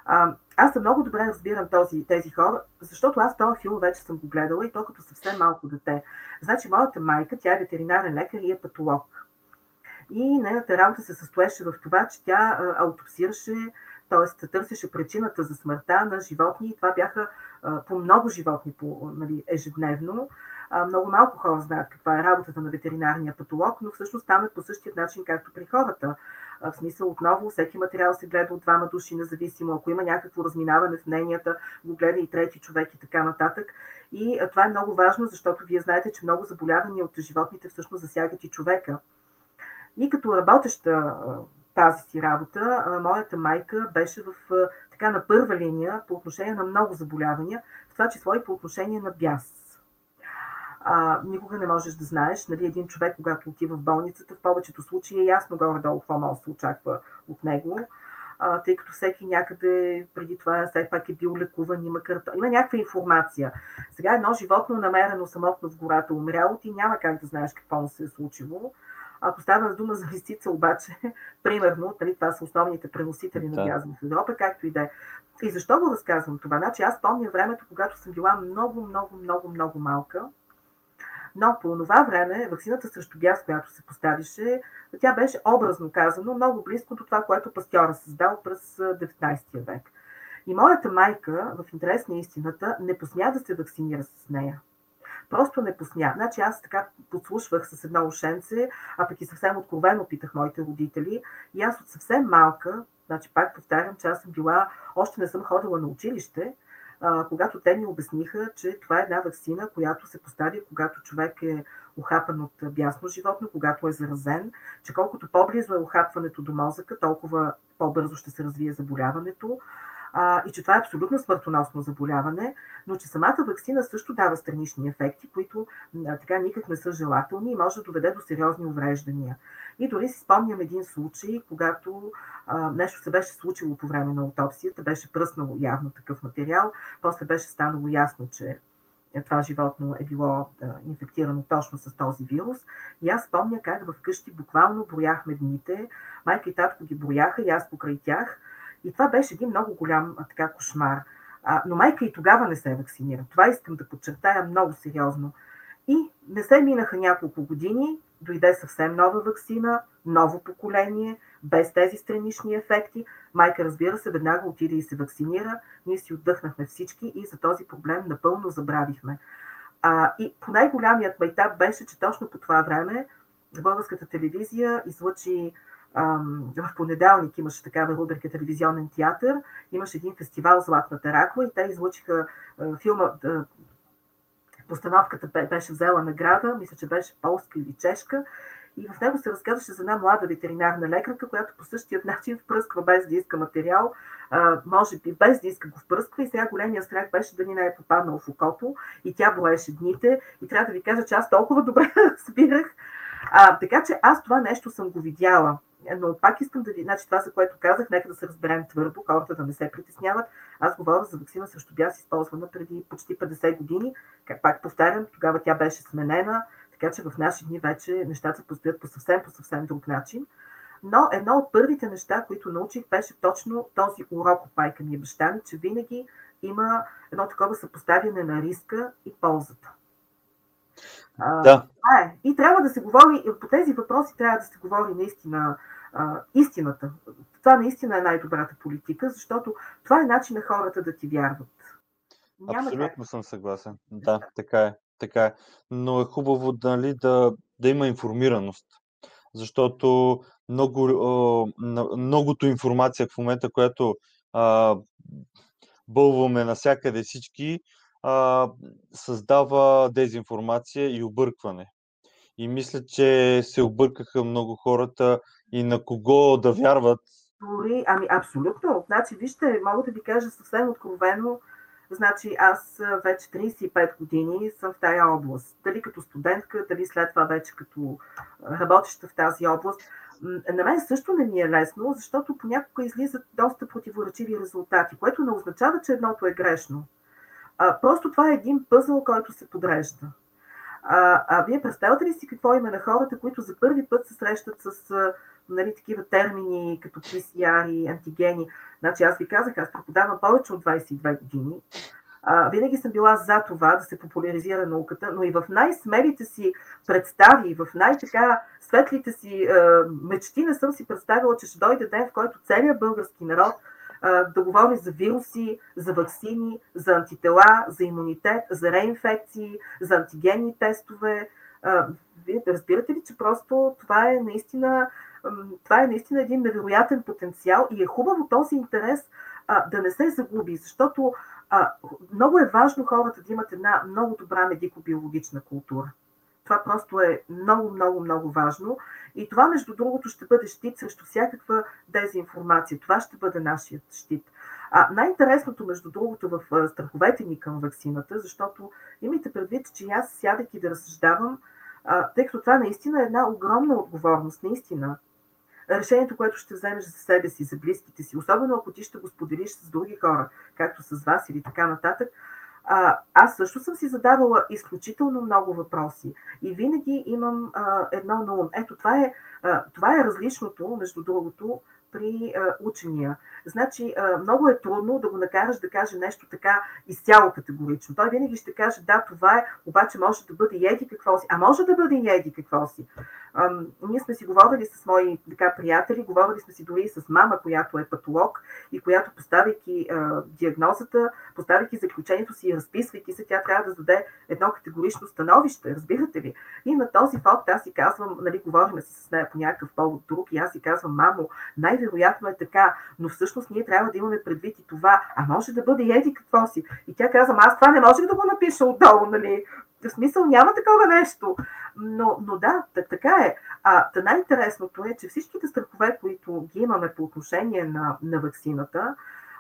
А, аз съм много добре разбирам този, тези хора, защото аз този филм вече съм го гледала и то като съвсем малко дете. Значи, моята майка, тя е ветеринарен лекар и е патолог. И нейната работа се състоеше в това, че тя аутопсираше, т.е. търсеше причината за смъртта на животни и това бяха по много животни по, нали, ежедневно. Много малко хора знаят каква е работата на ветеринарния патолог, но всъщност там е по същия начин, както при хората. В смисъл отново, всеки материал се гледа от двама души, независимо. Ако има някакво разминаване в мненията, го гледа и трети човек и така нататък. И това е много важно, защото вие знаете, че много заболявания от животните всъщност засягат и човека. И като работеща тази си работа, моята майка беше в, така на първа линия по отношение на много заболявания, в това число и по отношение на бяс. А, никога не можеш да знаеш, нали, един човек, когато отива в болницата, в повечето случаи е ясно горе-долу какво може да се очаква от него, а, тъй като всеки някъде преди това все пак е бил лекуван, има карта, има някаква информация. Сега едно животно намерено самотно в гората, умряло, ти няма как да знаеш какво му се е случило. Ако става дума за листица, обаче, [laughs] примерно, нали, това са основните преносители на бяз в Европа, както и да е. И защо го разказвам това? Значи аз помня времето, когато съм била много, много, много, много малка. Но по това време вакцината срещу бяс, която се поставише, тя беше образно казано много близко до това, което пастьора създал през 19 век. И моята майка, в интерес на истината, не посмя да се вакцинира с нея. Просто не посня. Значи аз така подслушвах с едно ушенце, а пък и съвсем откровено питах моите родители. И аз от съвсем малка, значи пак повтарям, че аз съм била, още не съм ходила на училище, когато те ми обясниха, че това е една вакцина, която се поставя, когато човек е ухапан от бясно животно, когато е заразен, че колкото по-близо е ухапването до мозъка, толкова по-бързо ще се развие заболяването а, и че това е абсолютно смъртоносно заболяване, но че самата вакцина също дава странични ефекти, които а, така никак не са желателни и може да доведе до сериозни увреждания. И дори си спомням един случай, когато а, нещо се беше случило по време на аутопсията, беше пръснало явно такъв материал, после беше станало ясно, че това животно е било инфектирано точно с този вирус. И аз спомня как вкъщи буквално брояхме дните. Майка и татко ги брояха и аз покрай тях. И това беше един много голям така кошмар. А, но майка и тогава не се вакцинира. Това искам да подчертая много сериозно. И не се минаха няколко години, дойде съвсем нова вакцина, ново поколение, без тези странични ефекти. Майка, разбира се, веднага отиде и се вакцинира. Ние си отдъхнахме всички и за този проблем напълно забравихме. А, и по най-голямият майтап беше, че точно по това време българската телевизия излъчи в понеделник имаше такава рубрика Телевизионен театър, имаше един фестивал Златната ракла и те излучиха филма, постановката беше взела награда, мисля, че беше полска или чешка, и в него се разказваше за една млада ветеринарна лекарка, която по същия начин впръсква без да иска материал, може би без да иска го впръсква и сега големия страх беше да ни не е попаднал в окото и тя броеше дните и трябва да ви кажа, че аз толкова добре [laughs] разбирах. А, така че аз това нещо съм го видяла. Но пак искам да ви, значи това, за което казах, нека да се разберем твърдо, хората да не се притесняват. Аз говоря за вакцина срещу бяс, използвана преди почти 50 години. Как пак повтарям, тогава тя беше сменена, така че в наши дни вече нещата постоят по съвсем, по съвсем друг начин. Но едно от първите неща, които научих, беше точно този урок от майка ми и баща ми, че винаги има едно такова съпоставяне на риска и ползата. Да. Това е. И трябва да се говори, по тези въпроси трябва да се говори наистина а, истината. Това наистина е най-добрата политика, защото това е начин на хората да ти вярват. Няма Абсолютно как. съм съгласен. Да, така е. Така е. Но е хубаво нали, да, да има информираност. Защото много, многото информация в момента, която а, бълваме навсякъде всички, а, създава дезинформация и объркване. И мисля, че се объркаха много хората и на кого да вярват. Дори, ами абсолютно. Значи, вижте, мога да ви кажа съвсем откровено, Значи аз вече 35 години съм в тая област. Дали като студентка, дали след това вече като работеща в тази област. На мен също не ми е лесно, защото понякога излизат доста противоречиви резултати, което не означава, че едното е грешно. А, просто това е един пъзъл, който се подрежда. А, а вие представяте ли си какво има на хората, които за първи път се срещат с нали, такива термини като PCR и антигени? Значи аз ви казах, аз преподавам повече от 22 години. А, винаги съм била за това да се популяризира науката, но и в най-смелите си представи, в най-така светлите си е, мечти не съм си представила, че ще дойде ден, в който целият български народ да говори за вируси, за вакцини, за антитела, за имунитет, за реинфекции, за антигенни тестове. Вие разбирате ли, че просто това е наистина, това е наистина един невероятен потенциал и е хубаво този интерес да не се загуби, защото много е важно хората да имат една много добра медико-биологична култура. Това просто е много, много, много важно. И това, между другото, ще бъде щит срещу всякаква дезинформация. Това ще бъде нашият щит. А най-интересното, между другото, в страховете ни към вакцината, защото имайте предвид, че аз сядайки да разсъждавам, тъй като това наистина е една огромна отговорност, наистина. Решението, което ще вземеш за себе си, за близките си, особено ако ти ще го споделиш с други хора, както с вас или така нататък, аз също съм си задавала изключително много въпроси и винаги имам а, едно на ум. Ето, това е, а, това е различното, между другото, при а, учения. Значи, а, много е трудно да го накараш да каже нещо така изцяло категорично. Той винаги ще каже, да, това е, обаче може да бъде еди какво си. А може да бъде и еди какво си. Ние сме си говорили с мои така, приятели, говорили сме си дори и с мама, която е патолог и която поставяйки а, диагнозата, поставяйки заключението си и разписвайки се, тя трябва да даде едно категорично становище, разбирате ли? И на този факт аз си казвам, нали, говорим си с нея по някакъв повод друг и аз си казвам, мамо, най-вероятно е така, но всъщност ние трябва да имаме предвид и това, а може да бъде еди какво си. И тя казва, аз това не можех да го напиша отдолу, нали? В смисъл няма такова нещо. Но, но да, така е. А та най-интересното е, че всичките страхове, които ги имаме по отношение на, на вакцината,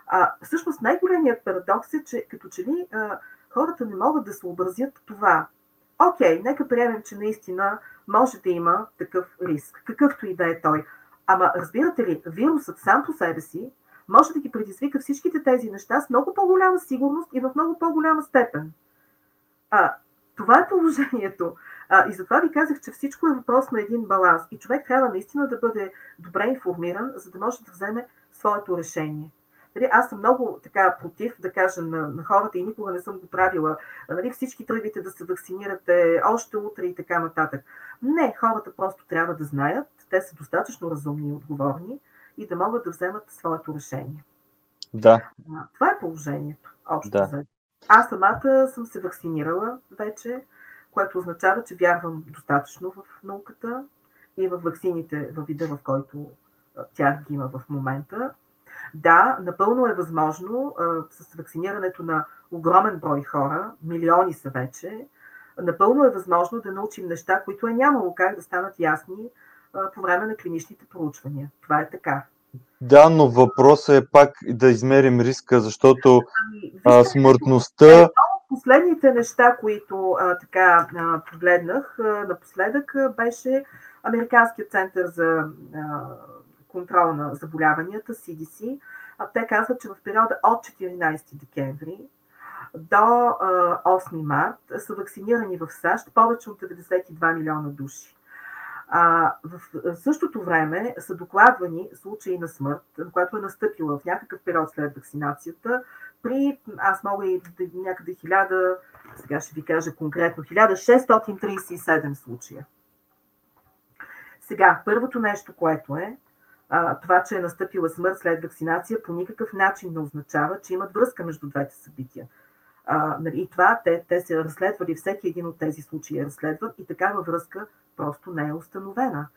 а, всъщност най-големият парадокс е, че като че ли а, хората не могат да съобразят това. Окей, нека приемем, че наистина може да има такъв риск, какъвто и да е той. Ама разбирате ли, вирусът сам по себе си може да ги предизвика всичките тези неща с много по-голяма сигурност и в много по-голяма степен. А, това е положението. А, и затова ви казах, че всичко е въпрос на един баланс. И човек трябва наистина да бъде добре информиран, за да може да вземе своето решение. Нали, аз съм много така против, да кажа, на, на хората и никога не съм го правила. Нали, всички тръгвите да се вакцинирате още утре и така нататък. Не, хората просто трябва да знаят, те са достатъчно разумни и отговорни и да могат да вземат своето решение. Да. Това е положението. Общо да. Аз самата съм се вакцинирала вече, което означава, че вярвам достатъчно в науката и в вакцините във вида, в който тях ги има в момента. Да, напълно е възможно а, с вакцинирането на огромен брой хора, милиони са вече, напълно е възможно да научим неща, които е нямало как да станат ясни а, по време на клиничните проучвания. Това е така. Да, но въпросът е пак да измерим риска, защото ами, а, смъртността. Последните неща, които а, така а, погледнах а, напоследък, а, беше Американският център за а, контрол на заболяванията, CDC, те казват, че в периода от 14 декември до 8 март са вакцинирани в САЩ повече от 92 милиона души. А, в същото време са докладвани случаи на смърт, която е настъпила в някакъв период след вакцинацията, при, аз мога и някъде 1000, Сега ще ви кажа конкретно 1637 случая. Сега, първото нещо, което е, а, това, че е настъпила смърт след вакцинация, по никакъв начин не означава, че имат връзка между двете събития. А, нали, и това те, те се разследвали, всеки един от тези случаи е разследван и такава връзка просто не е установена.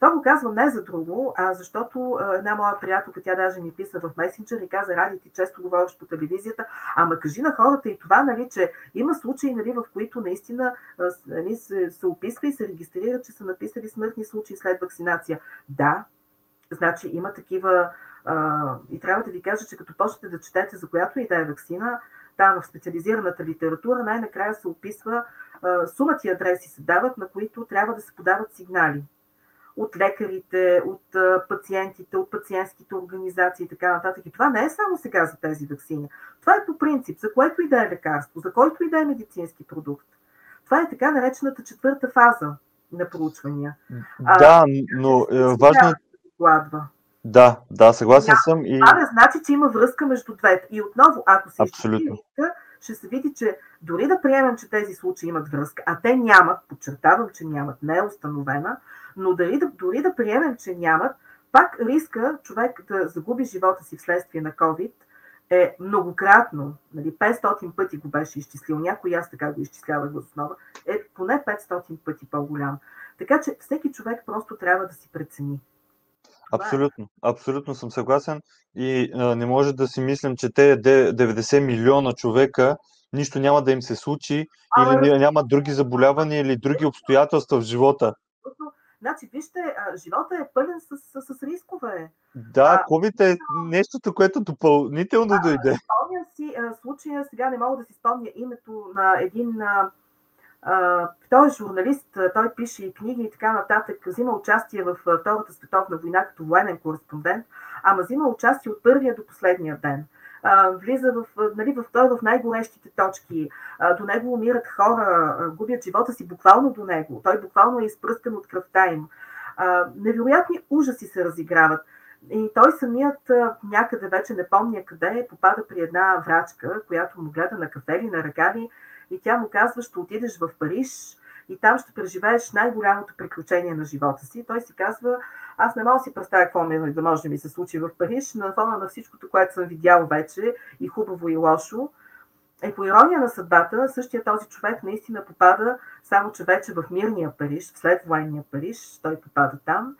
Това го казвам не за друго, а защото една моя приятелка, тя даже ми писа в месенджер и каза, Ради, ти често говориш по телевизията, ама кажи на хората и това, нали, че има случаи, нали, в които наистина нали, се, се описва и се регистрира, че са написали смъртни случаи след вакцинация. Да, значи има такива а, и трябва да ви кажа, че като почнете да четете за която и да е вакцина, там в специализираната литература най-накрая се описва а, сумати адреси се дават, на които трябва да се подават сигнали от лекарите, от пациентите, от пациентските организации и така нататък. И това не е само сега за тези вакцини. Това е по принцип, за което и да е лекарство, за който и да е медицински продукт. Това е така наречената четвърта фаза на проучвания. Да, но е, важно е... Да, да, съгласен да, съм. И... Това не значи, че има връзка между двете. И отново, ако се Абсолютно. Ще се види, че дори да приемем, че тези случаи имат връзка, а те нямат, подчертавам, че нямат, не е установена, но дори да, дори да приемем, че нямат, пак риска човек да загуби живота си вследствие на COVID е многократно, нали, 500 пъти го беше изчислил, някой аз така го изчислявах в основа, е поне 500 пъти по-голям. Така че всеки човек просто трябва да си прецени. Е. Абсолютно, абсолютно съм съгласен и а, не може да си мислим, че те 90 милиона човека нищо няма да им се случи а, или няма други заболявания или други обстоятелства в живота. Значи, вижте, а, живота е пълен с, с, с рискове. Да, COVID е нещото, което допълнително а, дойде. Спомням си а, случая, сега не мога да си спомня името на един а, той е журналист, той пише и книги и така нататък, взима участие в Втората световна война като военен кореспондент, ама взима участие от първия до последния ден влиза в, нали, в, той в най-горещите точки, до него умират хора, губят живота си буквално до него, той буквално е изпръскан от кръвта им. Невероятни ужаси се разиграват. И той самият някъде вече не помня къде попада при една врачка, която му гледа на кафе или на ръка и тя му казва, ще отидеш в Париж, и там ще преживееш най-голямото приключение на живота си. Той си казва, аз не мога да си представя какво ми да може да ми се случи в Париж, на фона на всичкото, което съм видял вече, и хубаво и лошо. И по ирония на съдбата, същия този човек наистина попада, само че вече в мирния Париж, след военния Париж, той попада там.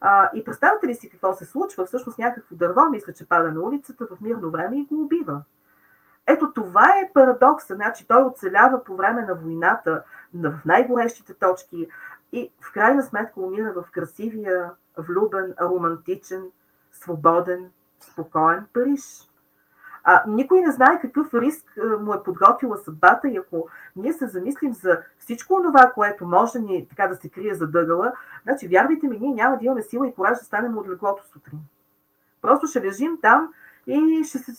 А, и представете ли си какво се случва? Всъщност някакво дърво, мисля, че пада на улицата в мирно време и го убива. Ето това е парадокса. Значи той оцелява по време на войната в най-горещите точки и в крайна сметка умира в красивия, влюбен, романтичен, свободен, спокоен Париж. А, никой не знае какъв риск му е подготвила съдбата и ако ние се замислим за всичко това, което може ни така да се крие за дъгъла, значи вярвайте ми, ние няма да имаме сила и кораж да станем от леглото сутрин. Просто ще лежим там и ще се,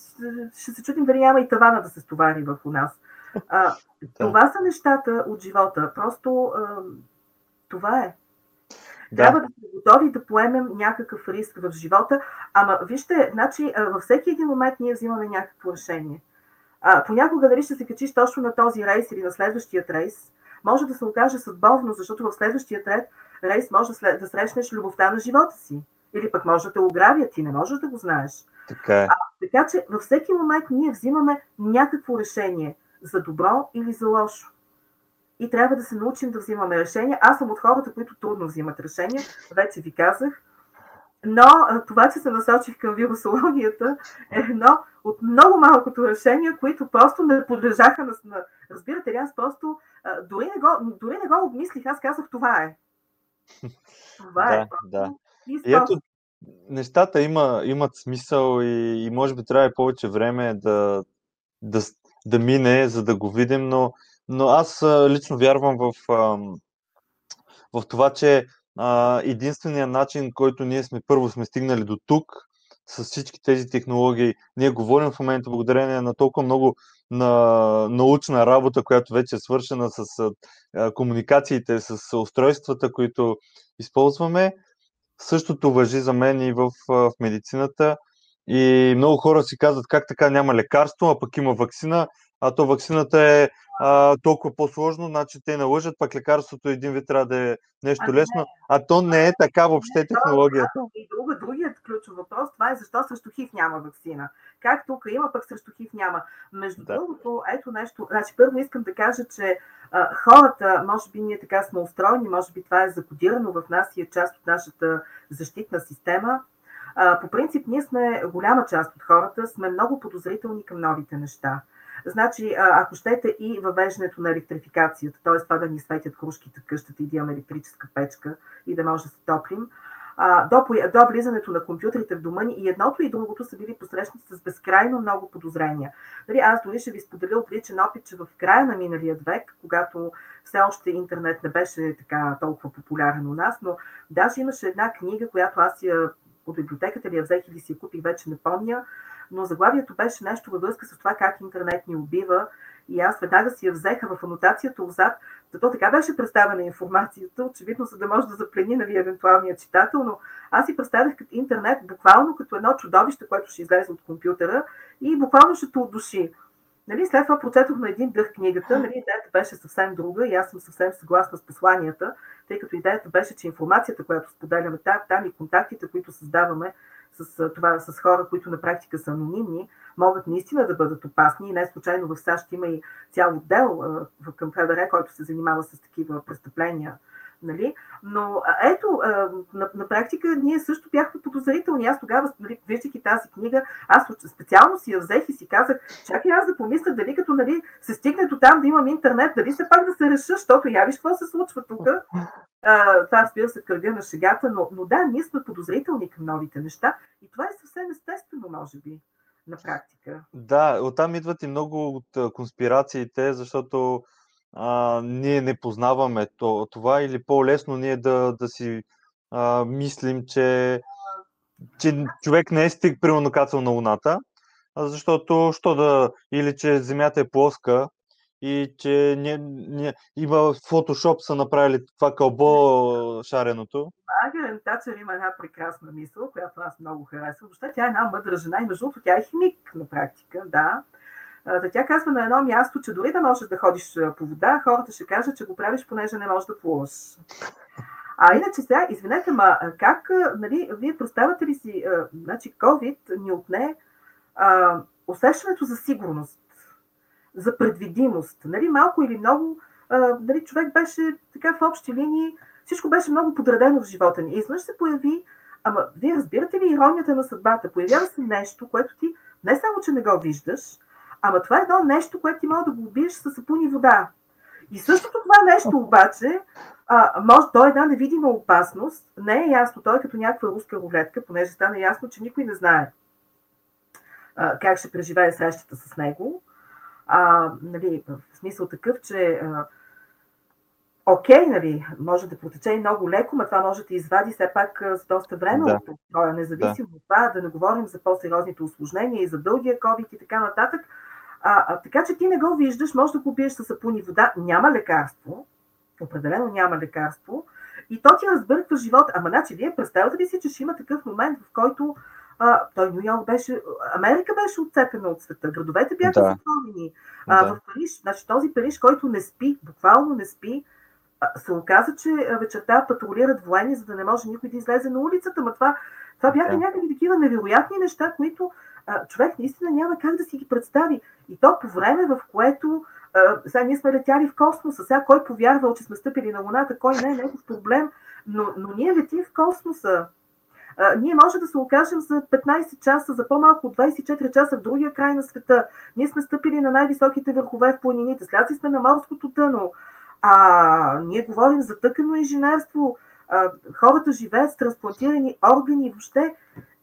ще се чудим дали няма и тавана да се стовари върху нас. А. Това са нещата от живота. Просто а, това е. Да. Трябва да сме готови да поемем някакъв риск в живота. Ама вижте, значи, във всеки един момент ние взимаме някакво решение. А, понякога дали ще се качиш точно на този рейс или на следващия рейс, може да се окаже съдбовно, защото в следващия рейс може да срещнеш любовта на живота си. Или пък може да те ограбят, ти не можеш да го знаеш. Така, е. а, така че във всеки момент ние взимаме някакво решение за добро или за лошо. И трябва да се научим да взимаме решения. Аз съм от хората, които трудно взимат решения, вече ви казах. Но това, че се насочих към вирусологията, е едно от много малкото решения, които просто не подлежаха на... на разбирате ли, аз просто дори не, го, дори не го обмислих, аз казах това е. [laughs] Това да, е. Просто. Да. И ето, нещата има, имат смисъл и, и може би трябва и повече време да, да, да мине, за да го видим, но, но аз лично вярвам в, в това, че единственият начин, който ние сме първо сме стигнали до тук, с всички тези технологии, ние говорим в момента благодарение на толкова много на научна работа, която вече е свършена с комуникациите, с устройствата, които използваме, Същото въжи за мен и в, в медицината. И много хора си казват как така няма лекарство, а пък има вакцина, а то вакцината е а, толкова по-сложно, значи те налъжат, пък лекарството един вид трябва да е нещо Ами лесно, не. а то не е така въобще Не, то- технологията. И друга, другият ключов въпрос, това е защо срещу ХИВ няма вакцина. Как тук има, пък срещу ХИВ няма. Между Да. другото, ето нещо. Значи, първо искам да кажа, че а, хората, може би ние така сме устроени, може би това е закодирано в нас и е част от нашата защитна система. По принцип, ние сме, голяма част от хората, сме много подозрителни към новите неща. Значи, ако щете и въвеждането на електрификацията, т.е. това да ни светят кружките къщата и да имаме електрическа печка и да може да се топлим, до, до влизането на компютрите в дома ни и едното и другото са били посрещнати с безкрайно много подозрения. Дали, аз дори ще ви споделя от личен опит, че в края на миналия век, когато все още интернет не беше така толкова популярен у нас, но даже имаше една книга, която аз я от библиотеката ли я взех или си я купих, вече не помня, но заглавието беше нещо във връзка с това как интернет ни убива. И аз веднага си я взеха в анотацията отзад, то така беше представена информацията, очевидно, за да може да заплени нали, евентуалния читател, но аз си представях като интернет буквално като едно чудовище, което ще излезе от компютъра и буквално ще те отдуши. Нали, след това прочетох на един дъх книгата, нали, идеята беше съвсем друга и аз съм съвсем съгласна с посланията, тъй като идеята беше, че информацията, която споделяме там, там и контактите, които създаваме с, това, с хора, които на практика са анонимни, могат наистина да бъдат опасни. И не случайно в САЩ има и цял отдел към ФБР, който се занимава с такива престъпления. Нали? Но ето, на, на практика ние също бяхме подозрителни. Аз тогава, нали, виждайки тази книга, аз специално си я взех и си казах, чакай аз да помисля дали като нали, се стигне до там да имам интернет, дали все пак да се реша, защото я виж какво се случва тук. Това разбира се кръга на шегата, но, но да, ние сме подозрителни към новите неща и това е съвсем естествено, може би, на практика. Да, оттам идват и много от конспирациите, защото а, ние не познаваме то, това или по-лесно ние да, да си а, мислим, че, че човек не е стиг, примерно, кацал на Луната, защото що да, или че Земята е плоска и че не, не, има Photoshop са направили това кълбо шареното. Маргарет Тачер има една прекрасна мисъл, която аз много харесвам. Въобще тя е една мъдра жена и между другото тя е химик на практика, да. А, да тя казва на едно място, че дори да можеш да ходиш по вода, хората ще кажат, че го правиш, понеже не можеш да плуваш. А иначе сега, извинете, ма как, нали, вие представяте ли си, значи COVID ни отне а, усещането за сигурност, за предвидимост. Нали, малко или много, а, нали, човек беше така в общи линии, всичко беше много подредено в живота ни. И се появи, ама вие разбирате ли иронията на съдбата? Появява се нещо, което ти не само, че не го виждаш, ама това е едно нещо, което ти може да го убиеш с сапун и вода. И същото това нещо обаче, а, може, е една невидима опасност, не е ясно, той е като някаква руска рулетка, понеже стана ясно, че никой не знае а, как ще преживее срещата с него. А, нали, в смисъл такъв, че а, окей, нали, може да протече и много леко, но това може да извади все пак за доста време Да. от строя, независимо от това, да не говорим за по-сериозните осложнения и за дългия COVID и така нататък. А, а, така че ти не го виждаш, може да го пиеш с сапун и вода, няма лекарство, определено няма лекарство, и то ти разбърква живота. Ама значи, вие представяте ли си, че ще има такъв момент, в който а, той Нью Йорк беше, Америка беше отцепена от света, градовете бяха Да. затворени. А, Да. В Париж, значи този Париж, който не спи, буквално не спи, се оказа, че вечерта патрулират военни, за да не може никой да излезе на улицата. Ма това, това бяха Да. някакви такива невероятни неща, които човек наистина няма как да си ги представи. И то по време, в което а, сега ние сме летяли в космоса, сега кой повярвал, че сме стъпили на Луната, кой не е някакъв проблем, но, но ние летим в космоса. А, ние може да се окажем за 15 часа, за по-малко от 24 часа в другия край на света. Ние сме стъпили на най-високите върхове в планините, слязли сме на морското дъно. А, ние говорим за тъкано инженерство. А, хората живеят с трансплантирани органи въобще.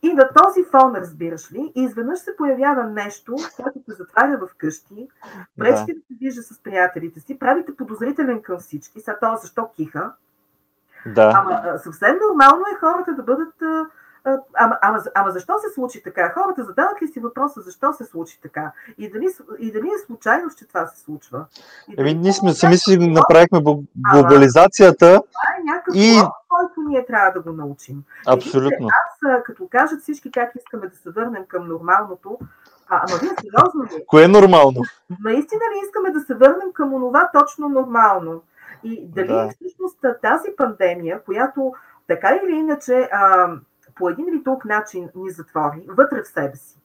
И на този фон, разбираш ли, и изведнъж се появява нещо, което се затваря в къщи, пречи да. да се вижда с приятелите си, правите подозрителен към всички. Сега това защо киха? Да. Ама съвсем нормално е хората да бъдат. Ама, ама, ама защо се случи така? Хората задават ли си въпроса защо се случи така? И дали, и дали е случайно, че това се случва? И дали Еми, ние сме това сами си е направихме бу- глобализацията. някакъв И- който ние трябва да го научим. И Абсолютно. вижте, Аз, като кажат всички как искаме да се върнем към нормалното, А, ама вие сериозно ли? Кое е нормално? Наистина ли искаме да се върнем към онова точно нормално? И дали да. всъщност тази пандемия, която така или иначе а, по един или друг начин ни затвори вътре в себе си,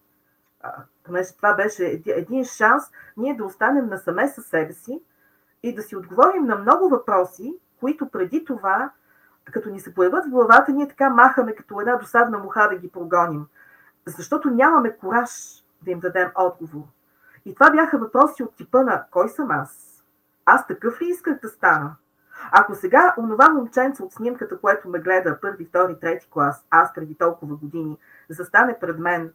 понеже това беше един шанс ние да останем насаме със себе си и да си отговорим на много въпроси, които преди това, като ни се появят в главата, ние така махаме като една досадна муха да ги прогоним. Защото нямаме кораж да им дадем отговор. И това бяха въпроси от типа на кой съм аз? Аз такъв ли исках да стана? Ако сега онова момченце от снимката, което ме гледа първи, втори, трети клас, аз преди толкова години, застане пред мен,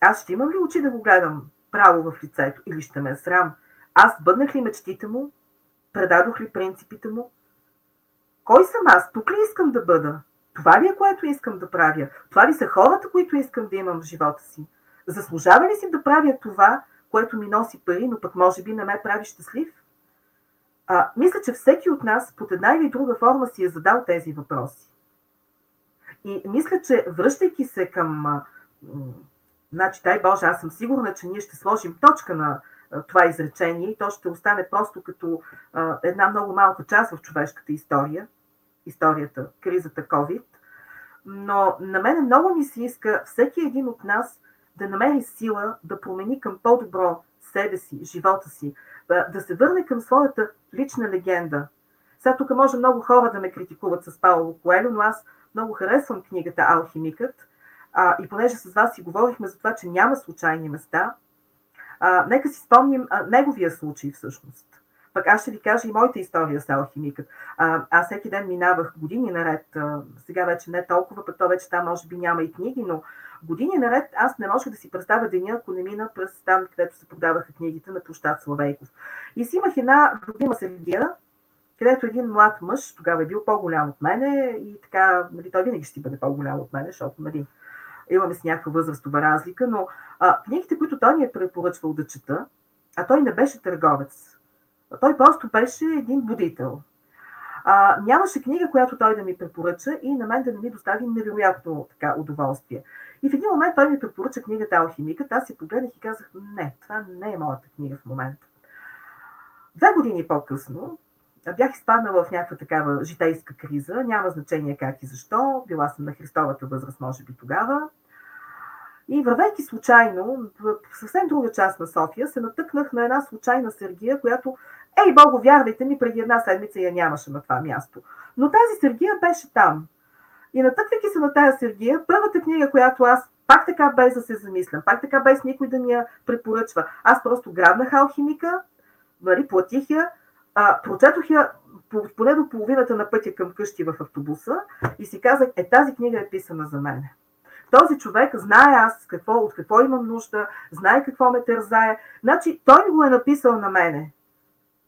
аз ще имам ли очи да го гледам право в лицето или ще ме срам? Аз бъднах ли мечтите му? Предадох ли принципите му? Кой съм аз? Тук ли искам да бъда? Това ли е което искам да правя? Това ли са хората, които искам да имам в живота си? Заслужава ли си да правя това, което ми носи пари, но пък може би не ме прави щастлив? А, мисля, че всеки от нас под една или друга форма си е задал тези въпроси. И мисля, че връщайки се към. Значи, дай Боже, аз съм сигурна, че ние ще сложим точка на това изречение и то ще остане просто като а, една много малка част в човешката история, историята, кризата COVID. Но на мен много ми се иска всеки един от нас да намери сила да промени към по-добро себе си, живота си, да, се върне към своята лична легенда. Сега тук може много хора да ме критикуват с Пауло Коелю, но аз много харесвам книгата Алхимикът. А, и понеже с вас си говорихме за това, че няма случайни места, а, нека си спомним а, неговия случай всъщност. Пък аз ще ви кажа и моята история с алхимикът. А, аз всеки ден минавах години наред, а, сега вече не толкова, пък то вече там може би няма и книги, но години наред аз не можех да си представя деня, ако не мина през там, където се продаваха книгите на площад Славейков. И си имах една любима сергия, където един млад мъж, тогава е бил по-голям от мене и така, нали, той винаги ще бъде по-голям от мене, защото нали, имаме с някаква възрастова разлика, но а, книгите, които той ни е препоръчвал да чета, а той не беше търговец, той просто беше един будител. А, нямаше книга, която той да ми препоръча и на мен да не ми достави невероятно така удоволствие. И в един момент той ми препоръча книгата Алхимикът. Аз си погледнах и казах, не, това не е моята книга в момента. Две години по-късно бях изпаднала в някаква такава житейска криза, няма значение как и защо, била съм на Христовата възраст, може би тогава. И вървейки случайно в съвсем друга част на София, се натъкнах на една случайна Сергия, която, ей, Бого, вярвайте ми, преди една седмица я нямаше на това място. Но тази Сергия беше там. И натъквайки се на тази Сергия, първата книга, която аз пак така без да се замислям, пак така без никой да ми я препоръчва, аз просто грабнах алхимика, нали, платих я, а, прочетох я поне до половината на пътя към къщи в автобуса и си казах, е тази книга е писана за мен. Този човек знае аз какво, от какво имам нужда, знае какво ме тързае. Значи той го е написал на мене.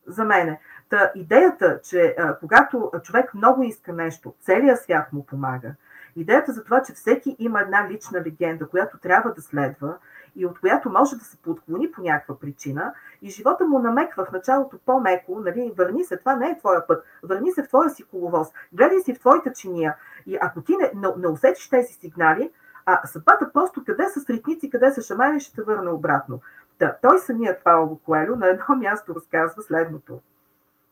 За мене. Та идеята, че а, когато човек много иска нещо, целият свят му помага. Идеята за това, че всеки има една лична легенда, която трябва да следва и от която може да се подклони по някаква причина и живота му намеква в началото по-меко, нали, върни се, това не е твоя път, върни се в твоя си коловоз, гледай си в твоята чиния и ако ти не, не, не усетиш тези сигнали, а съдбата просто къде са стритници, къде са шамани, ще те върне обратно. Да, той самият Пауло Коелю на едно [laughs] място разказва следното.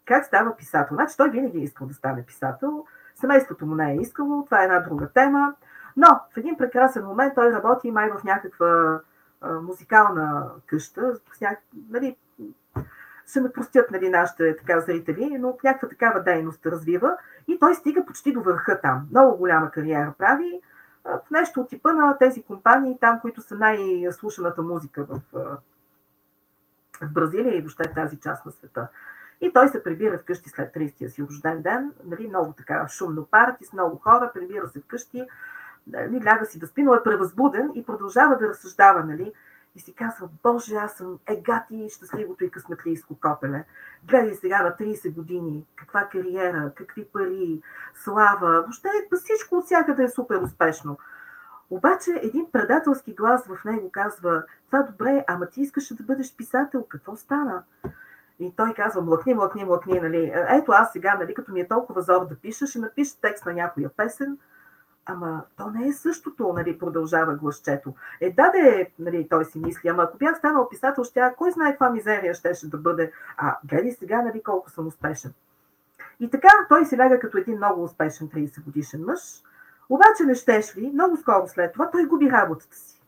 Как става писател? Значи той винаги е искал да стане писател, семейството му не е искало, това е една друга тема, но в един прекрасен момент той работи май в някаква а, музикална къща, с няк... нали, ще ме простят нали, нашите така, зрители, но някаква такава дейност развива и той стига почти до върха там. Много голяма кариера прави, в нещо от типа на тези компании, там, които са най-слушаната музика в, в Бразилия и въобще тази част на света. И той се прибира вкъщи след 30-я си рожден ден, нали, много така шумно парти с много хора, прибира се вкъщи, нали, ляга си да спи, но е превъзбуден и продължава да разсъждава, нали, и си казва, Боже, аз съм егати щастливото и късметлийско копеле. Гледай сега на 30 години, каква кариера, какви пари, слава, въобще всичко от всякъде е супер успешно. Обаче един предателски глас в него казва, това добре, ама ти искаше да бъдеш писател, какво стана? И той казва, млъкни, млъкни, млъкни, нали. Ето аз сега, нали, като ми е толкова зор да пиша, ще напиша текст на някоя песен, Ама то не е същото, нали, продължава гласчето. Е, да, де, нали, той си мисли, ама ако бях станал писател, ще, кой знае каква мизерия щеше да бъде. А, гледай сега, нали, колко съм успешен. И така той си ляга като един много успешен 30 годишен мъж, обаче не щеш ли, много скоро след това той губи работата си.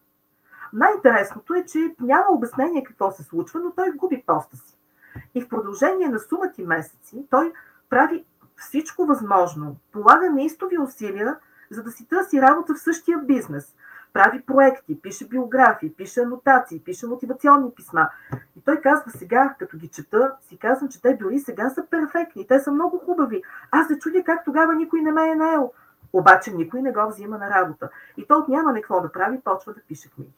Най-интересното е, че няма обяснение какво се случва, но той губи поста си. И в продължение на сумати месеци той прави всичко възможно, полага неистови усилия, за да си търси работа в същия бизнес. Прави проекти, пише биографии, пише анотации, пише мотивационни писма. И той казва сега, като ги чета, си казвам, че те дори сега са перфектни, те са много хубави. Аз се чудя как тогава никой не ме е наел. Обаче никой не го взима на работа. И той няма какво да прави, почва да пише книги.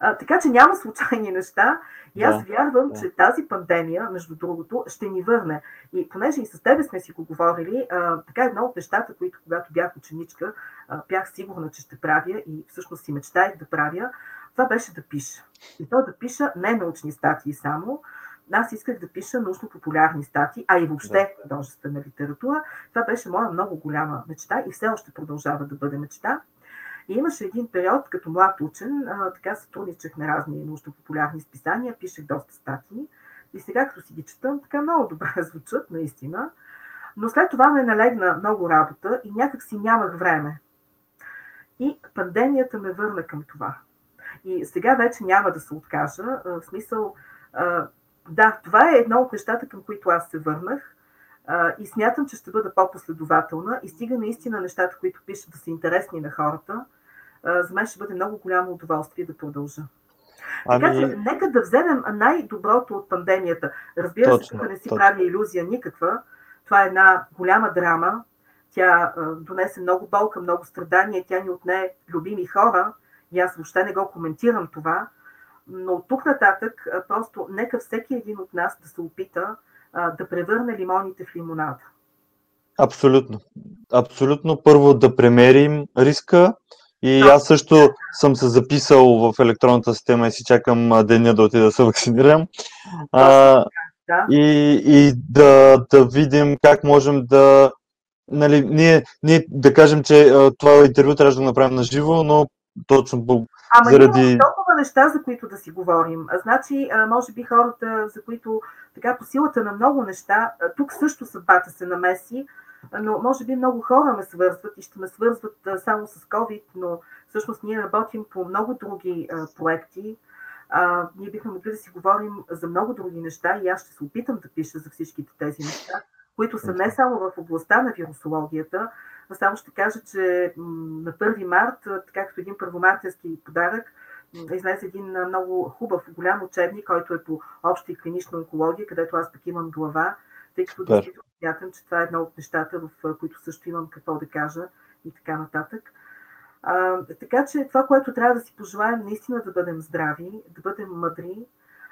А, така че няма случайни неща. И аз да, вярвам, да. че тази пандемия, между другото, ще ни върне. И понеже и с тебе сме си го говорили, а, така едно от нещата, които когато бях ученичка, а, бях сигурна, че ще правя и всъщност си мечтаях да правя, това беше да пиша. И то да пиша не научни статии само, аз исках да пиша научно-популярни статии, а и въобще художествена литература. Това беше моя много голяма мечта и все още продължава да бъде мечта. И имаше един период, като млад учен, а, така сътрудничах на разни научно-популярни списания, пишех доста статии. И сега, като си ги четам, така много добре [laughs] звучат, наистина. Но след това ме налегна много работа и някак си нямах време. И пандемията ме върна към това. И сега вече няма да се откажа. В смисъл, да, това е едно от нещата, към които аз се върнах. И смятам, че ще бъда по-последователна и стига наистина нещата, които пиша да са интересни на хората, за мен ще бъде много голямо удоволствие да продължа. Ами... Така че, нека да вземем най-доброто от пандемията. Разбира точно, се, тук не си точно. прави иллюзия никаква. Това е една голяма драма. Тя а, донесе много болка, много страдания, тя ни отне любими хора. И аз въобще не го коментирам това. Но от тук нататък, просто нека всеки един от нас да се опита а, да превърне лимоните в лимонада. Абсолютно. Абсолютно. Първо да премерим риска, и аз също съм се записал в електронната система и си чакам деня да отида да се [laughs] вакцинирам. А, и и да, да видим как можем да. Нали, ние, ние да кажем, че това интервю трябва да направим на живо, но точно Ама заради... толкова неща, за които да си говорим. Значи, може би хората, за които така по силата на много неща, тук също съдбата се намеси, но може би много хора ме свързват и ще ме свързват само с COVID, но всъщност ние работим по много други проекти. А, ние бихме могли да си говорим за много други неща и аз ще се опитам да пиша за всичките тези неща, които са не само в областта на вирусологията, а само ще кажа, че на 1 март, така като един първомартински подарък, излезе един много хубав, голям учебник, който е по обща и клинична онкология, където аз пък имам глава, тъй като действително смятам, че това е едно от нещата, в които също имам какво да кажа и така нататък. А, така че това, което трябва да си пожелаем, наистина да бъдем здрави, да бъдем мъдри,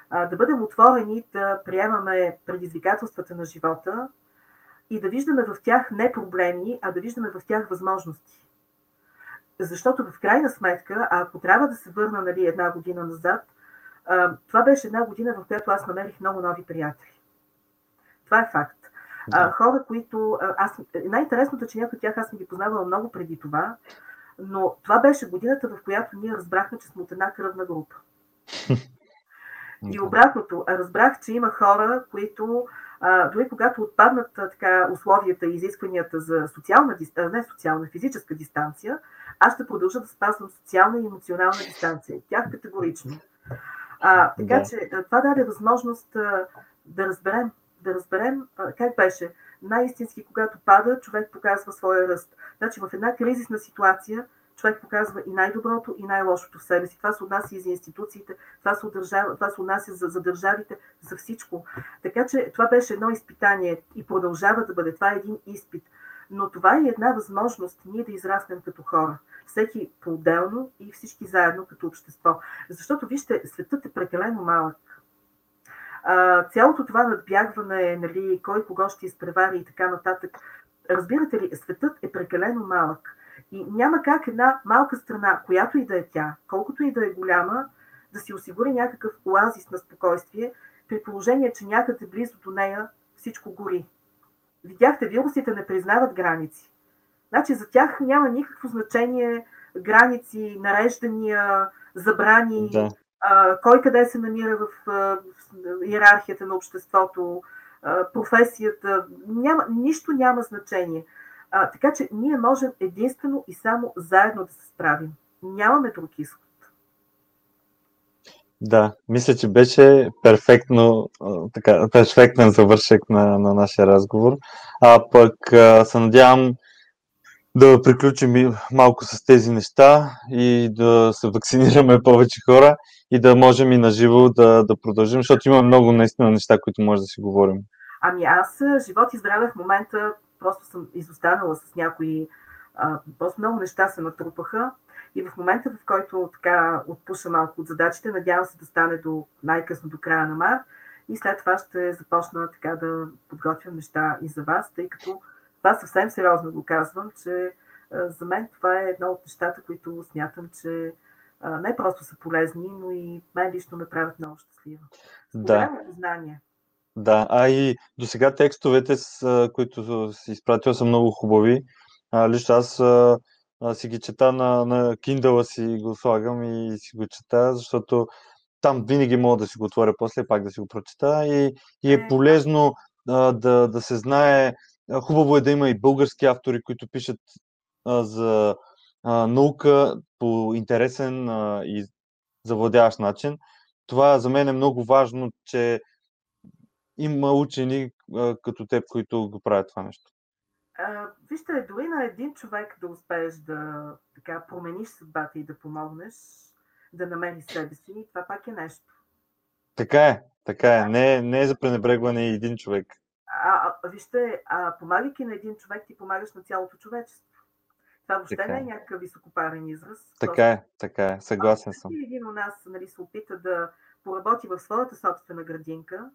а, да бъдем отворени, да приемаме предизвикателствата на живота и да виждаме в тях не проблеми, а да виждаме в тях възможности. Защото в крайна сметка, ако трябва да се върна нали, една година назад, а, това беше една година, в която аз намерих много нови приятели. Това е факт. А, хора, които... Аз, най-интересното е, че някои от тях аз съм ги познавала много преди това, но това беше годината, в която ние разбрахме, че сме от една кръвна група. [laughs] И обратното, разбрах, че има хора, които а, дори когато отпаднат така, условията и изискванията за социална, не социална, физическа дистанция, аз ще продължа да спазвам социална и емоционална дистанция. Тях категорично. А, така да. че това даде възможност а, да разберем да разберем как беше. Най-истински, когато пада, човек показва своя ръст. Значи в една кризисна ситуация човек показва и най-доброто, и най-лошото в себе си. Това се отнася и за институциите, това се, удържава, това се отнася за, за държавите, за всичко. Така че това беше едно изпитание и продължава да бъде. Това е един изпит. Но това е една възможност ние да израснем като хора. Всеки по-отделно и всички заедно като общество. Защото, вижте, светът е прекалено малък а, цялото това надбягване, нали, кой кого ще изпревари и така нататък, разбирате ли, светът е прекалено малък. И няма как една малка страна, която и да е тя, колкото и да е голяма, да си осигури някакъв оазис на спокойствие, при положение, че някъде близо до нея всичко гори. Видяхте, вирусите не признават граници. Значи за тях няма никакво значение граници, нареждания, забрани, Да. а, кой къде се намира в, а, в иерархията на обществото, а, професията. Няма, нищо няма значение. А, така че ние можем единствено и само заедно да се справим. Нямаме друг изход. Да, мисля, че беше перфектно, така, перфектен завършек на, на нашия разговор. А пък а, се надявам да приключим малко с тези неща и да се вакцинираме повече хора и да можем и на живо да, да продължим, защото има много наистина неща, които може да си говорим. Ами аз, живот и здраве в момента, просто съм изостанала с някои, а, просто много неща се натрупаха и в момента, в който така отпуша малко от задачите, надявам се да стане до най-късно до края на март и след това ще започна така да подготвям неща и за вас, тъй като това съвсем сериозно го казвам, че за мен това е едно от нещата, които смятам, че не просто са полезни, но и мен лично ме правят много щастлива. Да. знание. Да, а и до сега текстовете, с, които си изпратил, са много хубави. А, лично аз а, а, си ги чета на, на Kindle си го слагам и си го чета, защото там винаги мога да си го отворя после, пак да си го прочета и, и е, е полезно а, да, да се знае. Хубаво е да има и български автори, които пишат а, за а, наука по интересен а, и завладяващ начин. Това за мен е много важно, че има учени а, като теб, които го правят това нещо. А, вижте, дори на един човек да успееш да така, промениш съдбата и да помогнеш, да намериш себе си, това пак е нещо. Така е, така е. Не, не е за пренебрегване и един човек. А, а, вижте, а, помагайки на един човек, ти помагаш на цялото човечество. Това въобще така. не е, е. някакъв високопарен израз. Така е, така е. Съгласен съм. Един от нас нали, се опита да поработи в своята собствена градинка,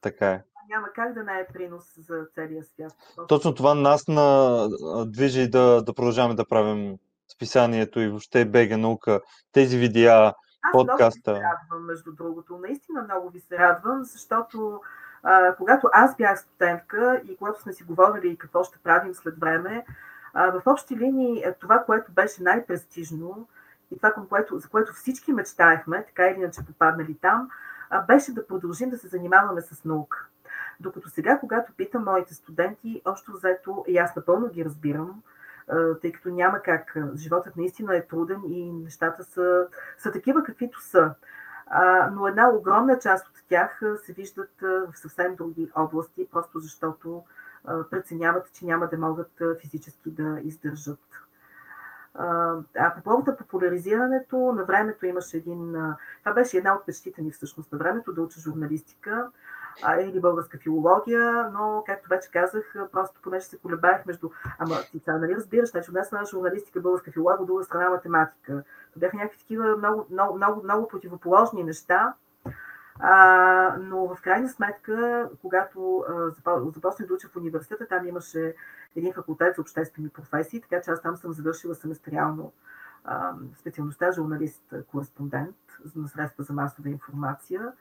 така е. Няма как да не е принос за целия свят. Точно това нас на, движи да, да продължаваме да правим списанието и въобще бега наука, тези видеа, Аз подкаста. Много ви се радвам, между другото. Наистина много ви се радвам, защото когато аз бях студентка и когато сме си говорили какво ще правим след време, в общи линии това, което беше най-престижно и това, което, за което всички мечтаехме, така или иначе попаднали там, беше да продължим да се занимаваме с наука. Докато сега, когато питам моите студенти, още взето, и аз напълно ги разбирам, тъй като няма как. Животът наистина е труден и нещата са, са такива, каквито са. Но една огромна част от тях се виждат в съвсем други области, просто защото преценяват, че няма да могат физически да издържат. А по повод популяризирането, на времето имаше един... Това беше една от мечтите ми всъщност на времето, да уча журналистика а, или българска филология, но, както вече казах, просто понеже се колебаех между... Ама ти това, нали разбираш, значи от една журналистика, българска филология, от друга страна математика. Бяха някакви такива много, много, много, много противоположни неща. А, но в крайна сметка, когато започнах да уча в университета, там имаше един факултет за обществени професии, така че аз там съм завършила семестриално специалността журналист-кореспондент на средства за масова информация.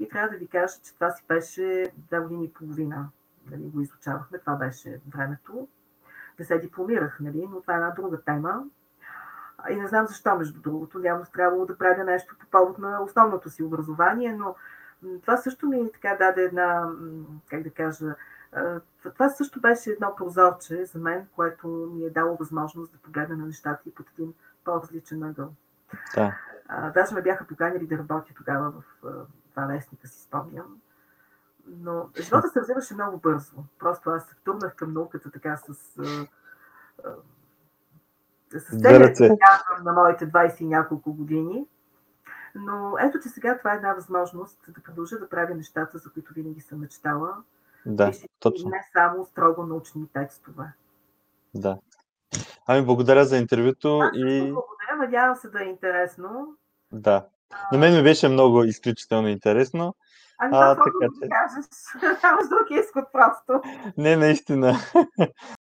И трябва да ви кажа, че това си беше две години и половина. Нали, го изучавахме, това беше времето. Да се дипломирах, нали, но това е една друга тема. И не знам защо, между другото, явно трябвало да правя нещо по повод на основното си образование, но това също ми така даде една, как да кажа, това също беше едно прозорче за мен, което ми е дало възможност да погледна на нещата и под един по-различен ъгъл. Да. Даже ме бяха поканили да работя тогава в два вестника, си спомням. Но живота се развиваше много бързо. Просто аз се втурнах към науката така с с целият на моите 20 и няколко години. Но ето, че сега това е една възможност да продължа да правя нещата, за които винаги съм мечтала. Да, точно. Не само строго научни текстове. Да. Ами, благодаря за интервюто Аз и... Благодаря, надявам се да е интересно. Да. На мен ми беше много изключително интересно. Ами, а, така, че... кажеш. [laughs] Нямаш друг изход просто. Не, наистина. [laughs]